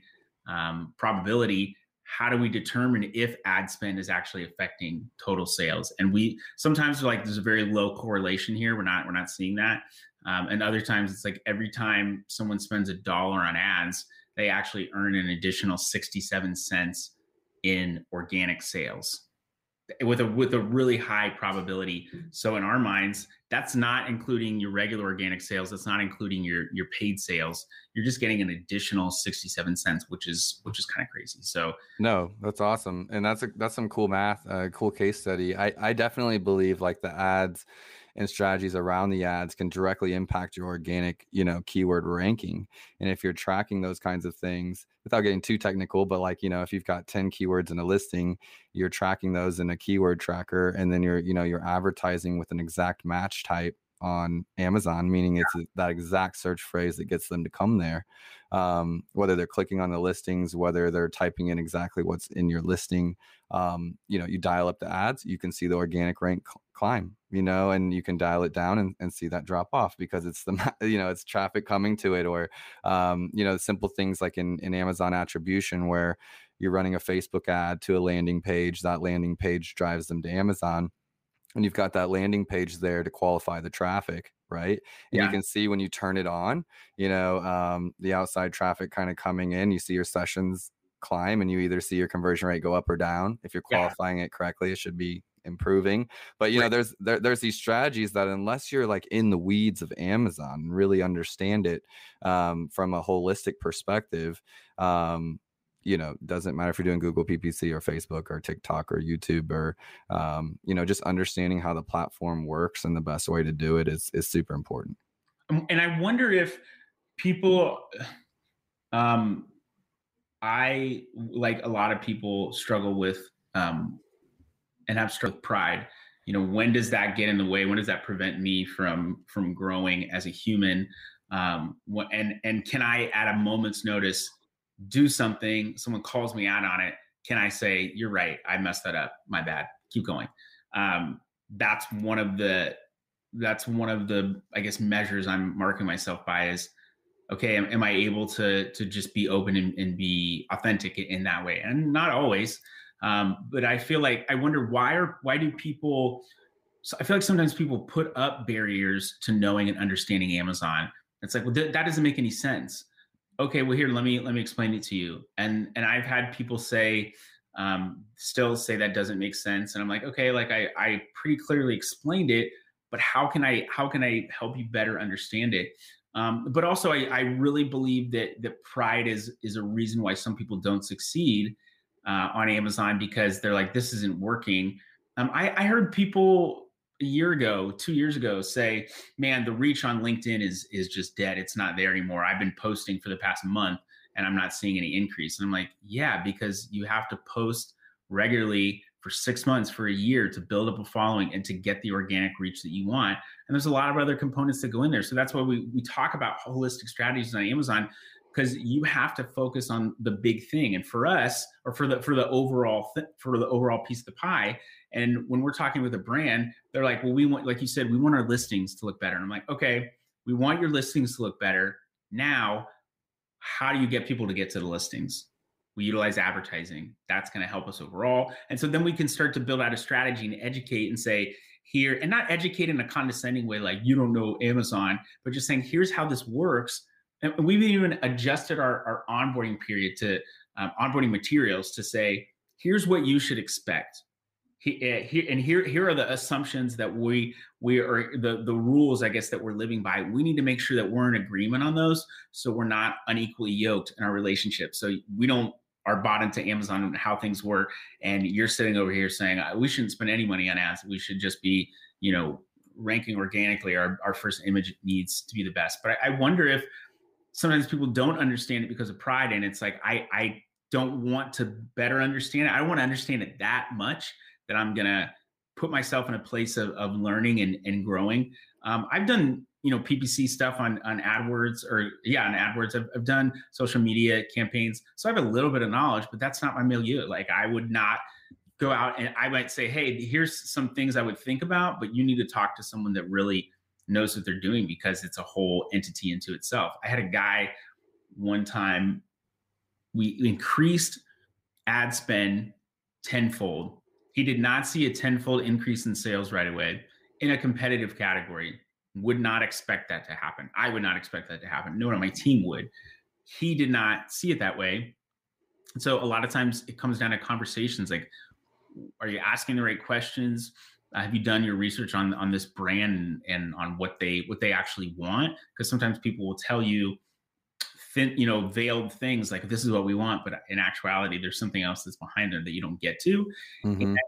[SPEAKER 3] um, probability how do we determine if ad spend is actually affecting total sales? And we sometimes are like there's a very low correlation here. We're not we're not seeing that. Um, and other times it's like every time someone spends a dollar on ads they actually earn an additional 67 cents in organic sales with a with a really high probability. So in our minds, that's not including your regular organic sales. That's not including your your paid sales. You're just getting an additional 67 cents, which is which is kind of crazy. So
[SPEAKER 2] no, that's awesome. And that's a that's some cool math, uh, cool case study. I I definitely believe like the ads and strategies around the ads can directly impact your organic, you know, keyword ranking. And if you're tracking those kinds of things without getting too technical, but like, you know, if you've got 10 keywords in a listing, you're tracking those in a keyword tracker and then you're, you know, you're advertising with an exact match type on Amazon, meaning it's that exact search phrase that gets them to come there. Um, whether they're clicking on the listings, whether they're typing in exactly what's in your listing, um, you know, you dial up the ads, you can see the organic rank climb, you know, and you can dial it down and, and see that drop off because it's the, <laughs> you know, it's traffic coming to it or, um, you know, simple things like in, in Amazon attribution where you're running a Facebook ad to a landing page, that landing page drives them to Amazon and you've got that landing page there to qualify the traffic right and yeah. you can see when you turn it on you know um, the outside traffic kind of coming in you see your sessions climb and you either see your conversion rate go up or down if you're qualifying yeah. it correctly it should be improving but you know there's there, there's these strategies that unless you're like in the weeds of amazon and really understand it um, from a holistic perspective um, you know doesn't matter if you're doing google ppc or facebook or tiktok or youtube or um, you know just understanding how the platform works and the best way to do it is is super important.
[SPEAKER 3] Um, and i wonder if people <sighs> um i like a lot of people struggle with um and have struggled with pride you know when does that get in the way? When does that prevent me from from growing as a human? Um and and can i at a moment's notice do something, someone calls me out on it, can I say, you're right, I messed that up, my bad, keep going. Um, that's one of the that's one of the I guess measures I'm marking myself by is okay, am, am I able to to just be open and, and, be authentic in that way? And not always, um, but I feel like I wonder why are why do people? So I feel like sometimes people put up barriers to knowing and understanding Amazon. It's like well, th- that doesn't make any sense okay well here let me let me explain it to you. And and i've had people say um, still say that doesn't make sense. And i'm like okay like i i pretty clearly explained it but how can i how can i help you better understand it? Um, but also I, I really believe that that pride is is a reason why some people don't succeed uh, on amazon because they're like this isn't working. Um, I, I heard people a year ago, two years ago, say, "Man, the reach on LinkedIn is is just dead. It's not there anymore. I've been posting for the past month, and I'm not seeing any increase." And I'm like, "Yeah, because you have to post regularly for six months, for a year, to build up a following and to get the organic reach that you want." And there's a lot of other components that go in there. So that's why we we talk about holistic strategies on Amazon because you have to focus on the big thing and for us or for the for the overall th- for the overall piece of the pie and when we're talking with a brand they're like well we want like you said we want our listings to look better. And i'm like okay we want your listings to look better. Now how do you get people to get to the listings? We utilize advertising. That's going to help us overall. And so then we can start to build out a strategy and educate and say here and not educate in a condescending way like you don't know amazon but just saying here's how this works. And we've even adjusted our, our onboarding period to um, onboarding materials to say here's what you should expect he, eh, here, and here here are the assumptions that we we are the the rules i guess that we're living by we need to make sure that we're in agreement on those so we're not unequally yoked in our relationship so we don't are bought into Amazon and how things work, and you're sitting over here saying uh, we shouldn't spend any money on ads. We should just be, you know, ranking organically. Our our first image needs to be the best. But I, I wonder if sometimes people don't understand it because of pride, and it's like I I don't want to better understand it. I don't want to understand it that much that I'm gonna put myself in a place of, of learning and, and growing. Um, I've done you know PPC stuff on on AdWords or yeah on AdWords. I've, I've done social media campaigns, so I have a little bit of knowledge, but that's not my milieu. Like I would not go out and I might say, hey, here's some things I would think about, but you need to talk to someone that really knows what they're doing because it's a whole entity into itself. I had a guy one time we increased ad spend tenfold. He did not see a tenfold increase in sales right away in a competitive category. Would not expect that to happen. I would not expect that to happen. No one on my team would. He did not see it that way. So a lot of times it comes down to conversations like, are you asking the right questions? Uh, have you done your research on on this brand and, and on what they what they actually want? Because sometimes people will tell you thin, you know, veiled things like this is what we want, but in actuality, there's something else that's behind there that you don't get to. Mm-hmm. And,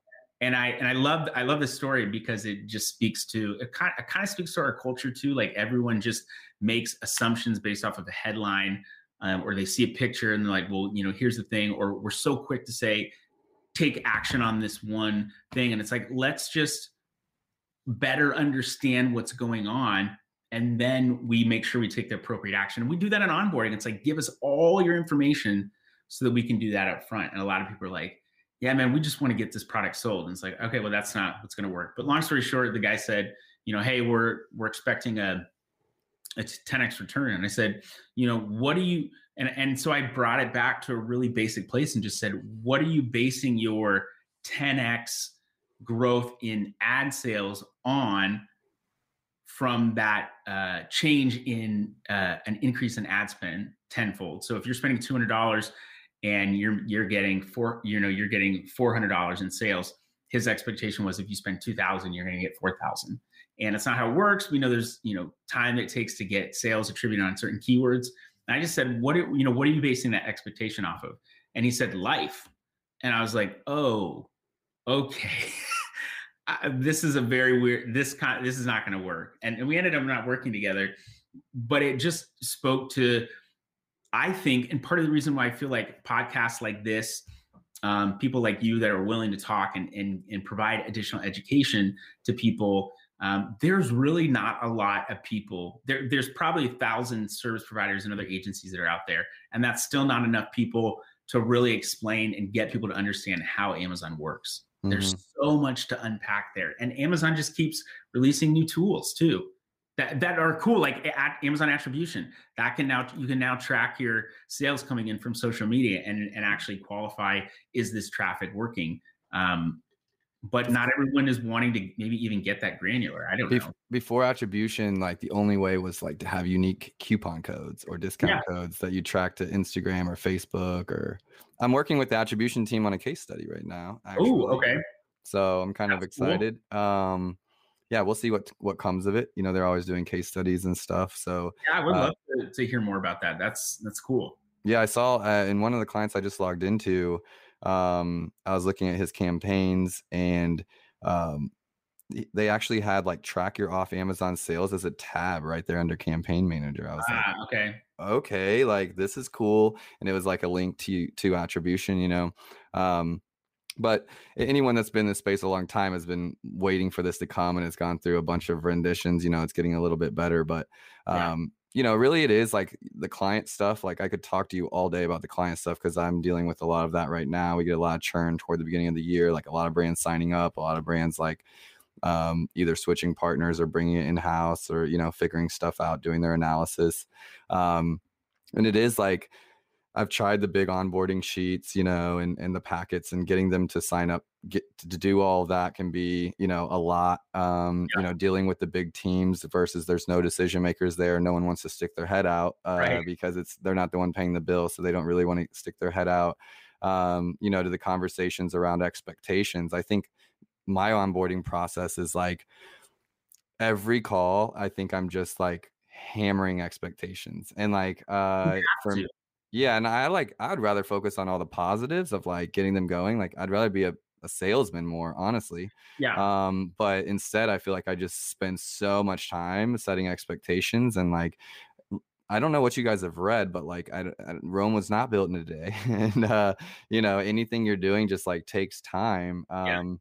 [SPEAKER 3] and I and I love I love this story because it just speaks to it kind, it kind of speaks to our culture too. Like everyone just makes assumptions based off of a headline, um, or they see a picture and they're like, well, you know, here's the thing. Or we're so quick to say, take action on this one thing, and it's like let's just better understand what's going on and then we make sure we take the appropriate action. And we do that in onboarding. It's like, give us all your information so that we can do that up front. And a lot of people are like, yeah, man, we just want to get this product sold. And it's like, okay, well, that's not what's going to work. But long story short, the guy said, you know, hey, we're we're expecting a a 10x return. And I said, you know, what do you and and so I brought it back to a really basic place and just said, what are you basing your 10x growth in ad sales on? From that uh, change in uh, an increase in ad spend tenfold. So if you're spending two hundred dollars and you're you're getting four, you know, you're getting four hundred dollars in sales. His expectation was if you spend two thousand, you're going to get four thousand. And it's not how it works. We know there's you know time it takes to get sales attributed on certain keywords. And I just said, what are, you know, what are you basing that expectation off of? And he said life. And I was like, oh, okay. <laughs> I, this is a very weird this kind this is not going to work. And, and we ended up not working together but it just spoke to i think and part of the reason why i feel like podcasts like this um, people like you that are willing to talk and, and, and provide additional education to people um, there's really not a lot of people there, there's probably a thousand service providers and other agencies that are out there and that's still not enough people to really explain and get people to understand how amazon works Mm-hmm. There's so much to unpack there. And Amazon just keeps releasing new tools too that, that are cool, like at Amazon attribution. That can now you can now track your sales coming in from social media and, and actually qualify is this traffic working? Um, but not everyone is wanting to maybe even get that granular. I don't know.
[SPEAKER 2] Before attribution, like the only way was like to have unique coupon codes or discount yeah. codes that you track to Instagram or Facebook or I'm working with the attribution team on a case study right now.
[SPEAKER 3] Oh, okay.
[SPEAKER 2] So I'm kind That's of excited. Cool. Um yeah, we'll see what what comes of it. You know, they're always doing case studies and stuff. So
[SPEAKER 3] yeah, I would uh, love to, to, hear more about that. That's that's cool.
[SPEAKER 2] Yeah, I saw uh, in one of the clients I just logged into um, I was looking at his campaigns and um, they actually had like track your off Amazon sales as a tab right there under campaign manager. I was ah,
[SPEAKER 3] like, okay,
[SPEAKER 2] okay, like this is cool. And it was like a link to to attribution, you know. Um, but anyone that's been in this space a long time has been waiting for this to come and it's gone through a bunch of renditions, you know, it's getting a little bit better. But um, you know, really it is like the client stuff. Like I could talk to you all day about the client stuff because I'm dealing with a lot of that right now. We get a lot of churn toward the beginning of the year, like a lot of brands signing up, a lot of brands like um, either switching partners or bringing it in house or, you know, figuring stuff out, doing their analysis. Um, and it is like, I've tried the big onboarding sheets, you know, and, and the packets and getting them to sign up, get to do all of that can be, you know, a lot. Um, yeah. you know, dealing with the big teams versus there's no decision makers there. No one wants to stick their head out uh, right. because it's they're not the one paying the bill, so they don't really want to stick their head out. Um, you know, to the conversations around expectations. I think my onboarding process is like every call. I think I'm just like hammering expectations and like uh for to Yeah, and I like I'd rather focus on all the positives of like getting them going. Like I'd rather be a, a salesman more, honestly.
[SPEAKER 3] Yeah.
[SPEAKER 2] Um, but instead I feel like I just spend so much time setting expectations and like I don't know what you guys have read, but like I, I, Rome was not built in a day, <laughs> and uh, you know anything you're doing just like takes time. Um.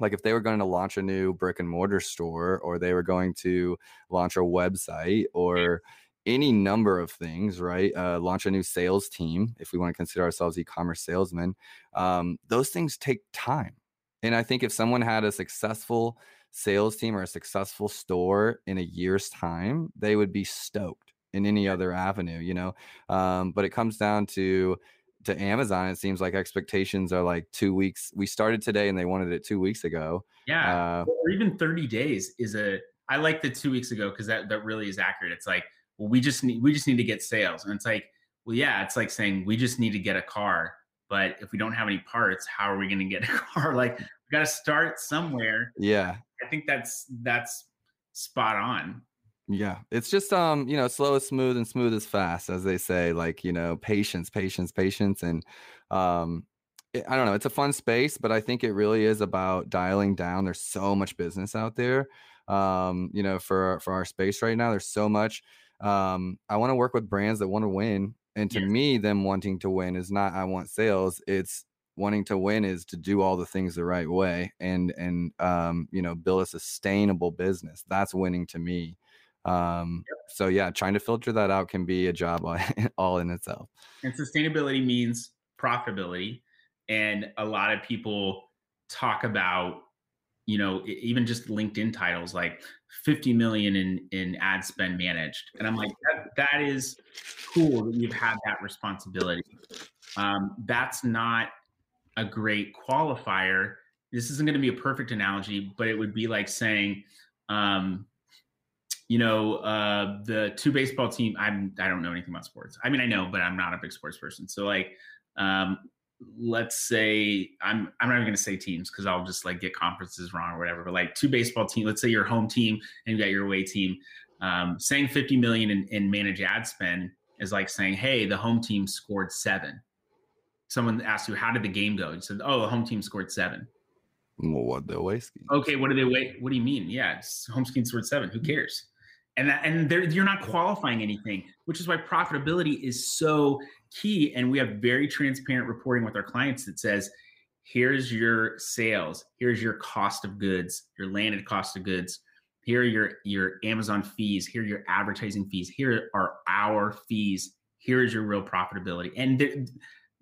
[SPEAKER 2] Like if they were going to launch a new brick and mortar store, or they were going to launch a website, or any number of things, right? Uh, launch a new sales team, if we want to consider ourselves e-commerce salesmen. Um, those things take time, and I think if someone had a successful sales team or a successful store in a year's time, they would be stoked in any other avenue, you know. Um, but it comes down to to Amazon. It seems like expectations are like two weeks. We started today, and they wanted it two weeks ago.
[SPEAKER 3] Yeah, uh, or even thirty days is a. I like the two weeks ago because that that really is accurate. It's like, well, we just need we just need to get sales, and it's like, well, yeah, it's like saying we just need to get a car. But if we don't have any parts, how are we going to get a <laughs> car? Like, we got to start somewhere.
[SPEAKER 2] Yeah,
[SPEAKER 3] I think that's that's spot on.
[SPEAKER 2] Yeah, it's just um, you know, slow is smooth and smooth is fast, as they say. Like you know, patience, patience, patience, and um, it, I don't know. It's a fun space, but I think it really is about dialing down. There's so much business out there, um, you know, for for our space right now. There's so much. Um, I want to work with brands that want to win, and to me, them wanting to win is not I want sales. It's wanting to win is to do all the things the right way and and um, you know build a sustainable business. That's winning to me. Um, yep. So yeah, trying to filter that out can be a job <laughs> all in itself.
[SPEAKER 3] And sustainability means profitability, and a lot of people talk about, you know, even just LinkedIn titles like 50 million in in ad spend managed, and I'm like, that, that is cool that you've had that responsibility. Um, that's not a great qualifier. This isn't going to be a perfect analogy, but it would be like saying, um, you know, uh, the two baseball team. I'm I don't know anything about sports. I mean, I know, but I'm not a big sports person. So like, um, let's say I'm I'm not even gonna say teams because I'll just like get conferences wrong or whatever. But like two baseball team. Let's say your home team and you got your away team. Um, saying 50 million in, in manage ad spend is like saying, hey, the home team scored seven. Someone asked you, how did the game go? You said, oh, the home team scored seven.
[SPEAKER 2] Well, what the away scheme?
[SPEAKER 3] Okay, what do they wait? What do you mean? Yeah, home scheme scored seven. Who cares? And that and you're not qualifying anything which is why profitability is so key. And we have very transparent reporting with our clients that says here's your sales. Here's your cost of goods your landed cost of goods. Here are your your amazon fees. Here are your advertising fees. Here are our fees. Here is your real profitability. And the,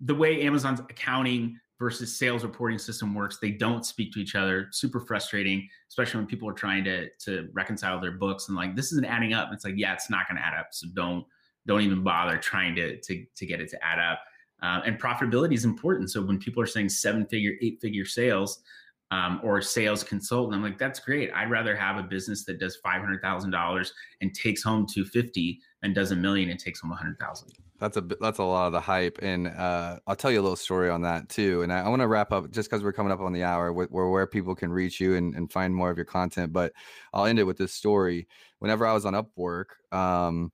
[SPEAKER 3] the way amazon's accounting versus sales reporting system works. They don't speak to each other. Super frustrating, especially when people are trying to to reconcile their books and like this isn't adding up. It's like yeah, it's not going to add up. So don't don't even bother trying to to to get it to add up. Uh, and profitability is important. So when people are saying seven figure, eight figure sales. Um, or sales consultant, I'm like, that's great. I'd rather have a business that does five hundred thousand dollars and takes home two fifty than does a million and takes home a hundred thousand
[SPEAKER 2] that's a that's a lot of the hype and uh, i'll tell you a little story on that too and i, I want to wrap up just because we're coming up on the hour where, where people can reach you and, and find more of your content but i'll end it with this story. Whenever i was on upwork um,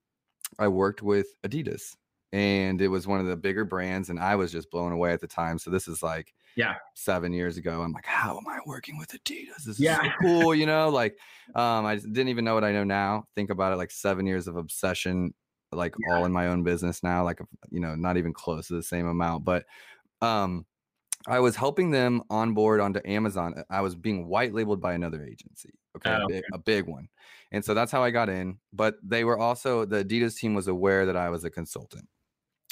[SPEAKER 2] i worked with adidas and it was one of the bigger brands and i was just blown away at the time so this is like
[SPEAKER 3] yeah.
[SPEAKER 2] seven years ago i'm like how am i working with adidas? This is yeah. so cool you know like um, i didn't even know what i know now think about it like seven years of obsession like yeah. all in my own business now, like you know, not even close to the same amount. But um I was helping them onboard onto Amazon. Uh, I was being white labeled by another agency. Okay, oh, okay. A, big, one. And so that's how I got in. But they were also the Adidas team was aware that I was a consultant.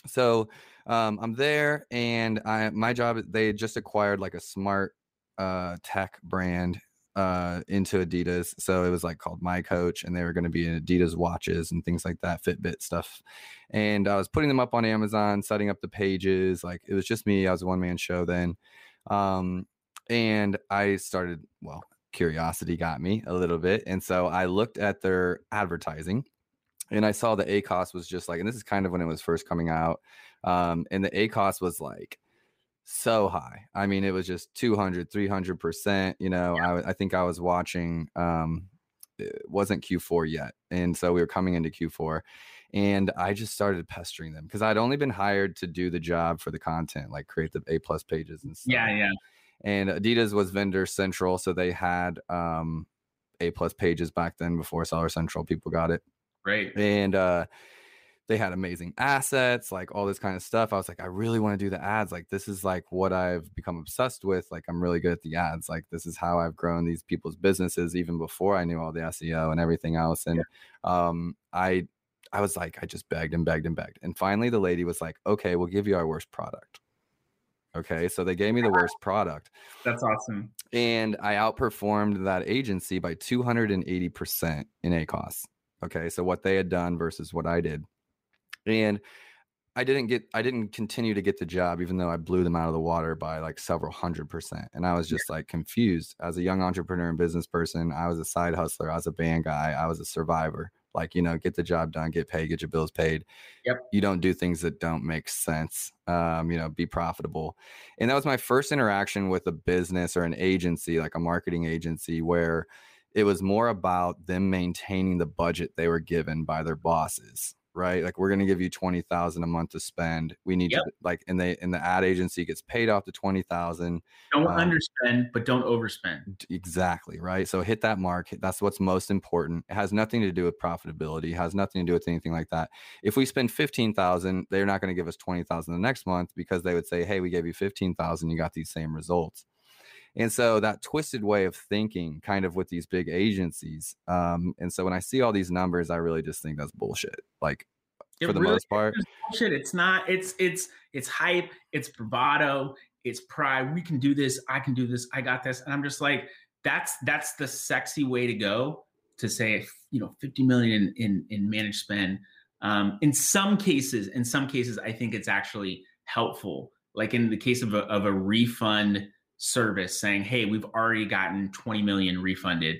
[SPEAKER 2] So um, I'm there, and I my job. They just acquired like a smart uh, tech brand uh, into Adidas. So it was like called miCoach, and they were going to be in Adidas watches and things like that, Fitbit stuff. And I was putting them up on Amazon, setting up the pages. Like it was just me. I was a one man show then. Um, and I started, well, curiosity got me a little bit. And so I looked at their advertising and I saw the ACOS was just like, and this is kind of when it was first coming out. Um, and the ACOS was like so high. I mean, it was just 200, 300%. You know, yeah. I, I think I was watching, um, it wasn't Q4 yet. And so we were coming into Q4. and I just started pestering them because I'd only been hired to do the job for the content, like create the A plus pages and stuff.
[SPEAKER 3] Yeah, yeah.
[SPEAKER 2] And Adidas was vendor central, so they had um, A plus pages back then before Seller Central. People got it,
[SPEAKER 3] Great.
[SPEAKER 2] and uh, they had amazing assets, like all this kind of stuff. I was like, I really want to do the ads. Like this is like what I've become obsessed with. Like I'm really good at the ads. Like this is how I've grown these people's businesses even before I knew all the SEO and everything else. And um, I I was like, I just begged and begged and begged. And finally the lady was like, okay, we'll give you our worst product. Okay. So they gave me the worst product.
[SPEAKER 3] That's awesome.
[SPEAKER 2] And I outperformed that agency by 280% in ACOS. Okay. So what they had done versus what I did. And I didn't get, I didn't continue to get the job, even though I blew them out of the water by like several hundred percent. And I was just like confused as a young entrepreneur and business person. I was a side hustler. I was a band guy. I was a survivor. Like, you know, get the job done, get paid, get your bills paid.
[SPEAKER 3] Yep.
[SPEAKER 2] You don't do things that don't make sense. Um, you know, be profitable. And that was my first interaction with a business or an agency, like a marketing agency, where it was more about them maintaining the budget they were given by their bosses right? Like we're going to give you 20,000 a month to spend. We need
[SPEAKER 3] Yep.
[SPEAKER 2] to like and they and the ad agency gets paid off the 20,000
[SPEAKER 3] Don't
[SPEAKER 2] Um,
[SPEAKER 3] underspend, but don't overspend.
[SPEAKER 2] Exactly right? So hit that mark that's what's most important. It has nothing to do with profitability it has nothing to do with anything like that. If we spend 15,000 they're not going to give us 20,000 the next month because they would say hey we gave you 15,000 you got these same results and so that twisted way of thinking kind of with these big agencies um and so when i see all these numbers i really just think that's bullshit like
[SPEAKER 3] It
[SPEAKER 2] for the
[SPEAKER 3] really
[SPEAKER 2] most part
[SPEAKER 3] bullshit. It's not. It's it's it's hype. It's bravado. It's pride. We can do this. I can do this. I got this. And I'm just like, that's that's the sexy way to go. To say, you know, 50 million in in, in managed spend. Um, in some cases, in some cases, I think it's actually helpful. Like in the case of a of a refund service, saying, "Hey, we've already gotten 20 million refunded."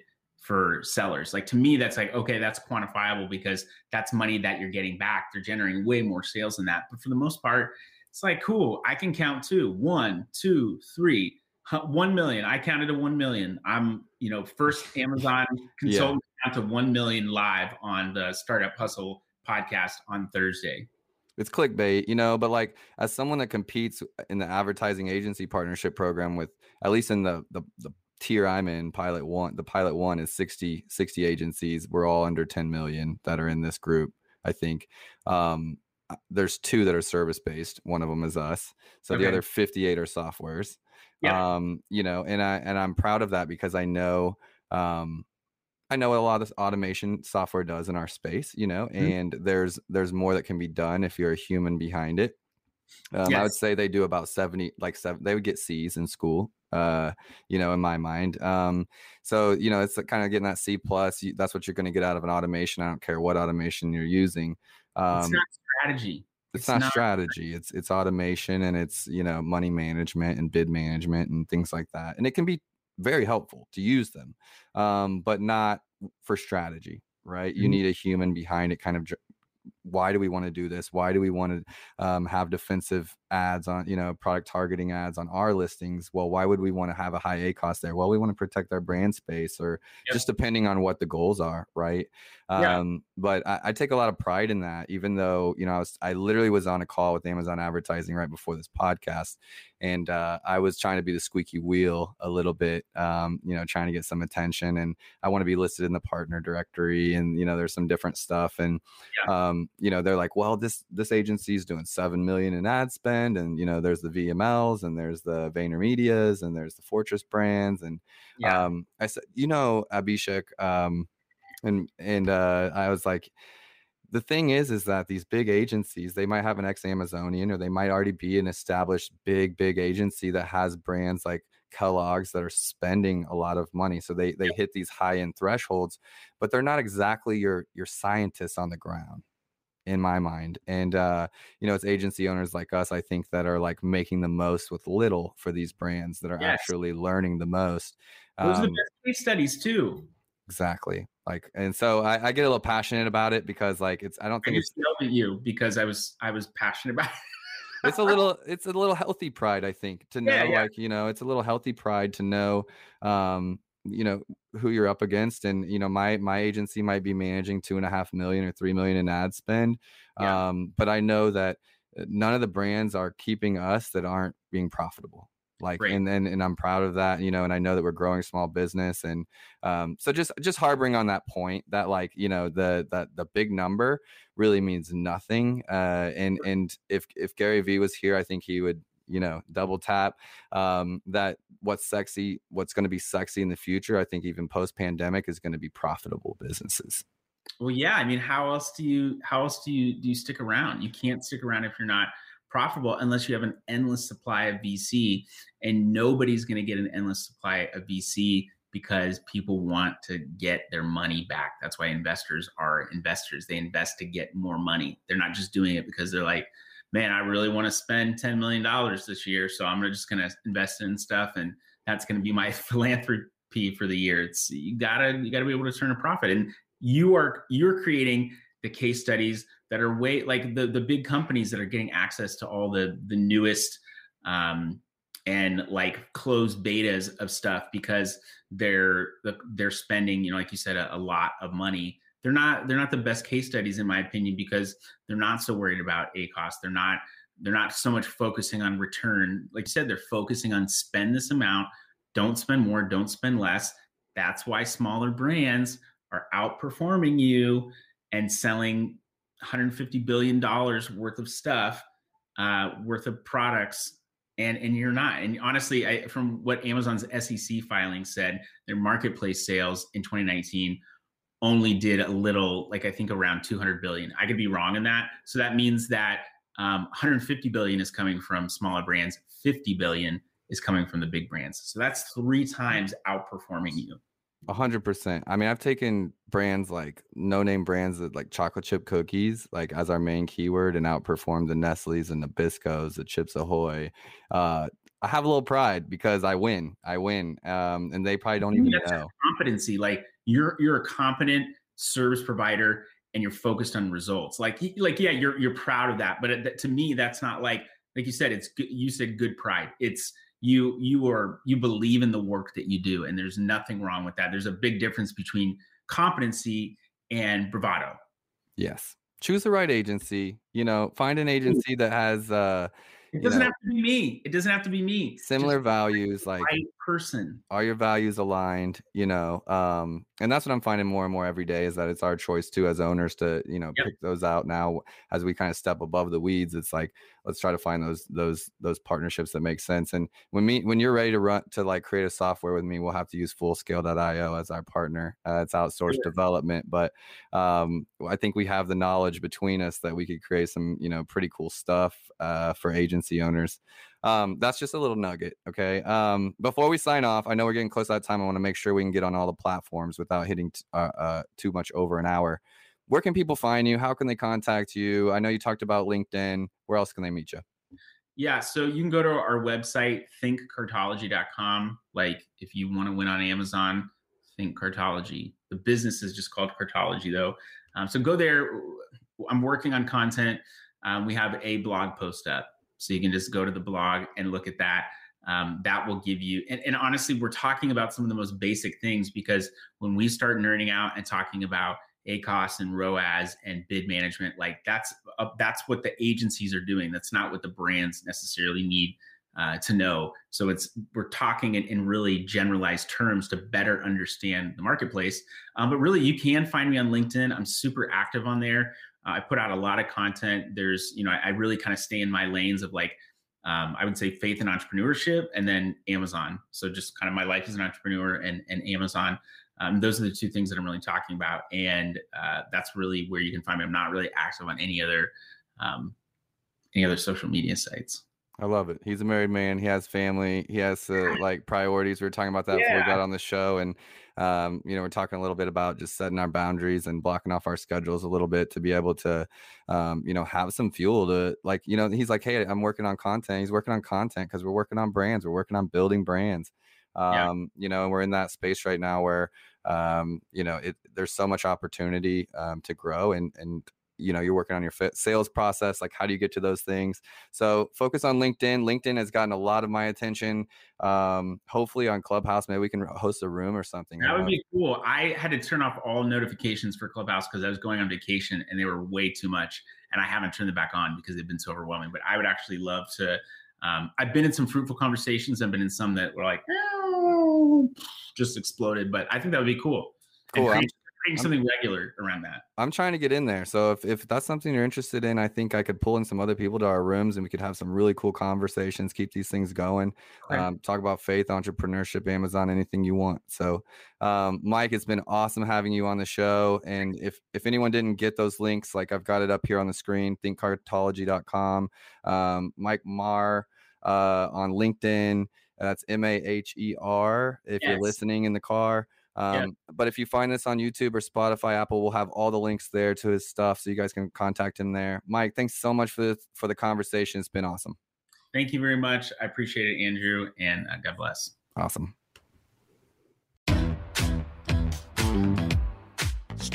[SPEAKER 3] for sellers. Like to me, that's like, okay, that's quantifiable because that's money that you're getting back. They're generating way more sales than that. But for the most part, it's like, cool, I can count two, one, two, three, one million. I counted to one million. I'm, you know, first Amazon <laughs> consultant count to one million live on the Startup Hustle podcast on Thursday.
[SPEAKER 2] It's clickbait, you know, but like as someone that competes in the advertising agency partnership program with at least in the the, the tier I'm in, pilot one, the pilot one is 60, 60 agencies. We're all under 10 million that are in this group, I think. Um uh, there's two that are service based. One of them is us. So the other 58 are softwares.
[SPEAKER 3] Yeah.
[SPEAKER 2] Um, you know, and I and I'm proud of that because I know um I know a lot of this automation software does in our space, you know,
[SPEAKER 3] Mhm.
[SPEAKER 2] and there's there's more that can be done if you're a human behind it. Um, I would say they do about 70, like seven, they would get C's in school, uh, you know, in my mind. Um, so, you know, it's kind of getting that C plus. That's what you're going to get out of an automation. I don't care what automation you're using. Um,
[SPEAKER 3] it's not strategy.
[SPEAKER 2] it's,
[SPEAKER 3] it's
[SPEAKER 2] not,
[SPEAKER 3] not-
[SPEAKER 2] strategy it's it's automation and it's you know money management and bid management and things like that and it can be very helpful to use them um but not for strategy right you
[SPEAKER 3] Mhm.
[SPEAKER 2] need a human behind it kind of why do we want to do this? Why do we want to um, have defensive ads on you know product targeting ads on our listings? Well why would we want to have a high ACOS there? Well we want to protect our brand space or just depending on what the goals are right?
[SPEAKER 3] Yeah.
[SPEAKER 2] um but I, I take a lot of pride in that even though you know i was i literally was on a call with amazon advertising right before this podcast and uh, i was trying to be the squeaky wheel a little bit um you know trying to get some attention and i want to be listed in the partner directory and you know there's some different stuff and um you know they're like well this this agency is doing 7 million in ad spend and you know there's the vmls and there's the vayner medias and there's the fortress brands and
[SPEAKER 3] Yeah.
[SPEAKER 2] um i said you know abhishek um and and uh i was like the thing is is that these big agencies they might have an ex amazonian or they might already be an established big big agency that has brands like kellogg's that are spending a lot of money so they they hit these high end thresholds but they're not exactly your your scientists on the ground in my mind and uh you know it's agency owners like us i think that are like making the most with little for these brands that are
[SPEAKER 3] Yes.
[SPEAKER 2] actually learning the most
[SPEAKER 3] Those are the
[SPEAKER 2] Um,
[SPEAKER 3] best case studies too.
[SPEAKER 2] exactly like and so I, I get a little passionate about it because like it's i don't
[SPEAKER 3] I
[SPEAKER 2] think it's
[SPEAKER 3] yelled at you because I was I was passionate about it.
[SPEAKER 2] it's a little it's a little healthy pride i think to <laughs> know
[SPEAKER 3] Yeah, yeah.
[SPEAKER 2] like you know it's a little healthy pride to know um you know who you're up against and you know my my agency might be managing two and a half million or three million in ad spend yeah. um but i know that uh, none of the brands are keeping us that aren't being profitable like right. and, and and i'm proud of that you know and i know that we're growing small business and um so just just harboring on that point that like you know the that the big number really means nothing uh and and if if gary vee was here i think he would you know double tap um that what's sexy what's going to be sexy in the future i think even post pandemic is going to be profitable businesses
[SPEAKER 3] well yeah i mean how else do you how else do you do you stick around you can't stick around if you're not profitable unless you have an endless supply of VC. And nobody's going to get an endless supply of VC because people want to get their money back. That's why investors are investors. They invest to get more money. They're not just doing it because they're like, man, I really want to spend $10 million this year. So I'm just going to invest in stuff. And that's going to be my <laughs> philanthropy for the year. It's you gotta, you gotta be able to turn a profit. And you are, you're creating the case studies that are way like the the big companies that are getting access to all the the newest um, and like closed betas of stuff because they're they're spending you know like you said a, a, lot of money they're not they're not the best case studies in my opinion because they're not so worried about ACOS they're not they're not so much focusing on return. Like you said they're focusing on spend this amount don't spend more don't spend less. That's why smaller brands are outperforming you and selling 150 billion dollars worth of stuff, uh, worth of products, and and you're not. And honestly, I, from what Amazon's SEC filing said, their marketplace sales in 2019 only did a little, like I think around 200 billion. I could be wrong in that. So that means that um, 150 billion is coming from smaller brands, 50 billion is coming from the big brands. So that's three times outperforming you.
[SPEAKER 2] Hundred percent. I mean, I've taken brands like no name brands that like chocolate chip cookies, like as our main keyword, and outperformed the Nestle's and the Biscos, the Chips Ahoy. Uh, I have a little pride because I win. I win, um, and they probably don't even know
[SPEAKER 3] competency. Like you're you're a competent service provider, and you're focused on results. Like like yeah, you're you're proud of that. But it, to me, that's not like like you said. It's good, you said good pride. It's you you are you believe in the work that you do and there's nothing wrong with that there's a big difference between competency and bravado
[SPEAKER 2] yes choose the right agency you know find an agency that has uh
[SPEAKER 3] it doesn't know, have to be me. It doesn't have to be me.
[SPEAKER 2] Similar Just values, like
[SPEAKER 3] right person.
[SPEAKER 2] Are your values aligned? You know, um, and that's what I'm finding more and more every day is that it's our choice too as owners to you know yep. pick those out now as we kind of step above the weeds. It's like let's try to find those those those partnerships that make sense. And when me when you're ready to run to like create a software with me, we'll have to use Fullscale.io as our partner. Uh, it's outsourced development, but um, I think we have the knowledge between us that we could create some you know pretty cool stuff uh, for agency owners. Um, that's just a little nugget. Okay. Um, before we sign off, I know we're getting close to that time. I want to make sure we can get on all the platforms without hitting t- uh, uh, too much over an hour. Where can people find you? How can they contact you? I know you talked about LinkedIn. Where else can they meet you?
[SPEAKER 3] Yeah, so you can go to our website, thinkcartology.com. Like if you want to win on Amazon, think Cartology. The business is just called Cartology, though. Um, so go there. I'm working on content. Um, we have a blog post up. So you can just go to the blog and look at that. Um, that will give you, and, and honestly, we're talking about some of the most basic things because when we start nerding out and talking about ACOS and ROAS and bid management, like that's uh, that's what the agencies are doing. That's not what the brands necessarily need uh, to know. So it's we're talking in, in, really generalized terms to better understand the marketplace. Um, but really, you can find me on LinkedIn. I'm super active on there. Uh, I put out a lot of content. There's, you know, I, I really kind of stay in my lanes of like, um, I would say faith and entrepreneurship, and then Amazon. So just kind of my life as an entrepreneur and, and Amazon. Um, those are the two things that I'm really talking about, and uh, that's really where you can find me. I'm not really active on any other um, any other social media sites.
[SPEAKER 2] I love it. He's a married man. He has family. He has uh, like priorities. We were talking about that yeah. before we got on the show, and um, you know, we're talking a little bit about just setting our boundaries and blocking off our schedules a little bit to be able to, um, you know, have some fuel to like, you know, he's like, hey, I'm working on content. He's working on content because we're working on brands. We're working on building brands. Um, yeah. you know, and we're in that space right now where, um, you know, it, there's so much opportunity um, to grow and and you know you're working on your sales process like how do you get to those things so focus on linkedin linkedin has gotten a lot of my attention um hopefully on clubhouse maybe we can host a room or something
[SPEAKER 3] that would be cool i had to turn off all notifications for clubhouse because i was going on vacation and they were way too much and i haven't turned them back on because they've been so overwhelming but i would actually love to um, I've been in some fruitful conversations. I've been in some that were like, oh, just exploded. But I think that would be cool. Cool something regular around that.
[SPEAKER 2] I'm trying to get in there. So if, if that's something you're interested in, I think I could pull in some other people to our rooms and we could have some really cool conversations, keep these things going, okay. um, talk about faith, entrepreneurship, Amazon, anything you want. So um, Mike, it's been awesome having you on the show. And if, if anyone didn't get those links, like I've got it up here on the screen, thinkcartology.com, um, Mike Maher uh, on LinkedIn. That's M A H E R. If yes. you're listening in the car, um, yeah. But if you find this on YouTube or Spotify, Apple will have all the links there to his stuff, so you guys can contact him there. Mike, thanks so much for the, for the conversation. It's been awesome.
[SPEAKER 3] Thank you very much. I appreciate it, Andrew, and uh, God bless.
[SPEAKER 2] Awesome.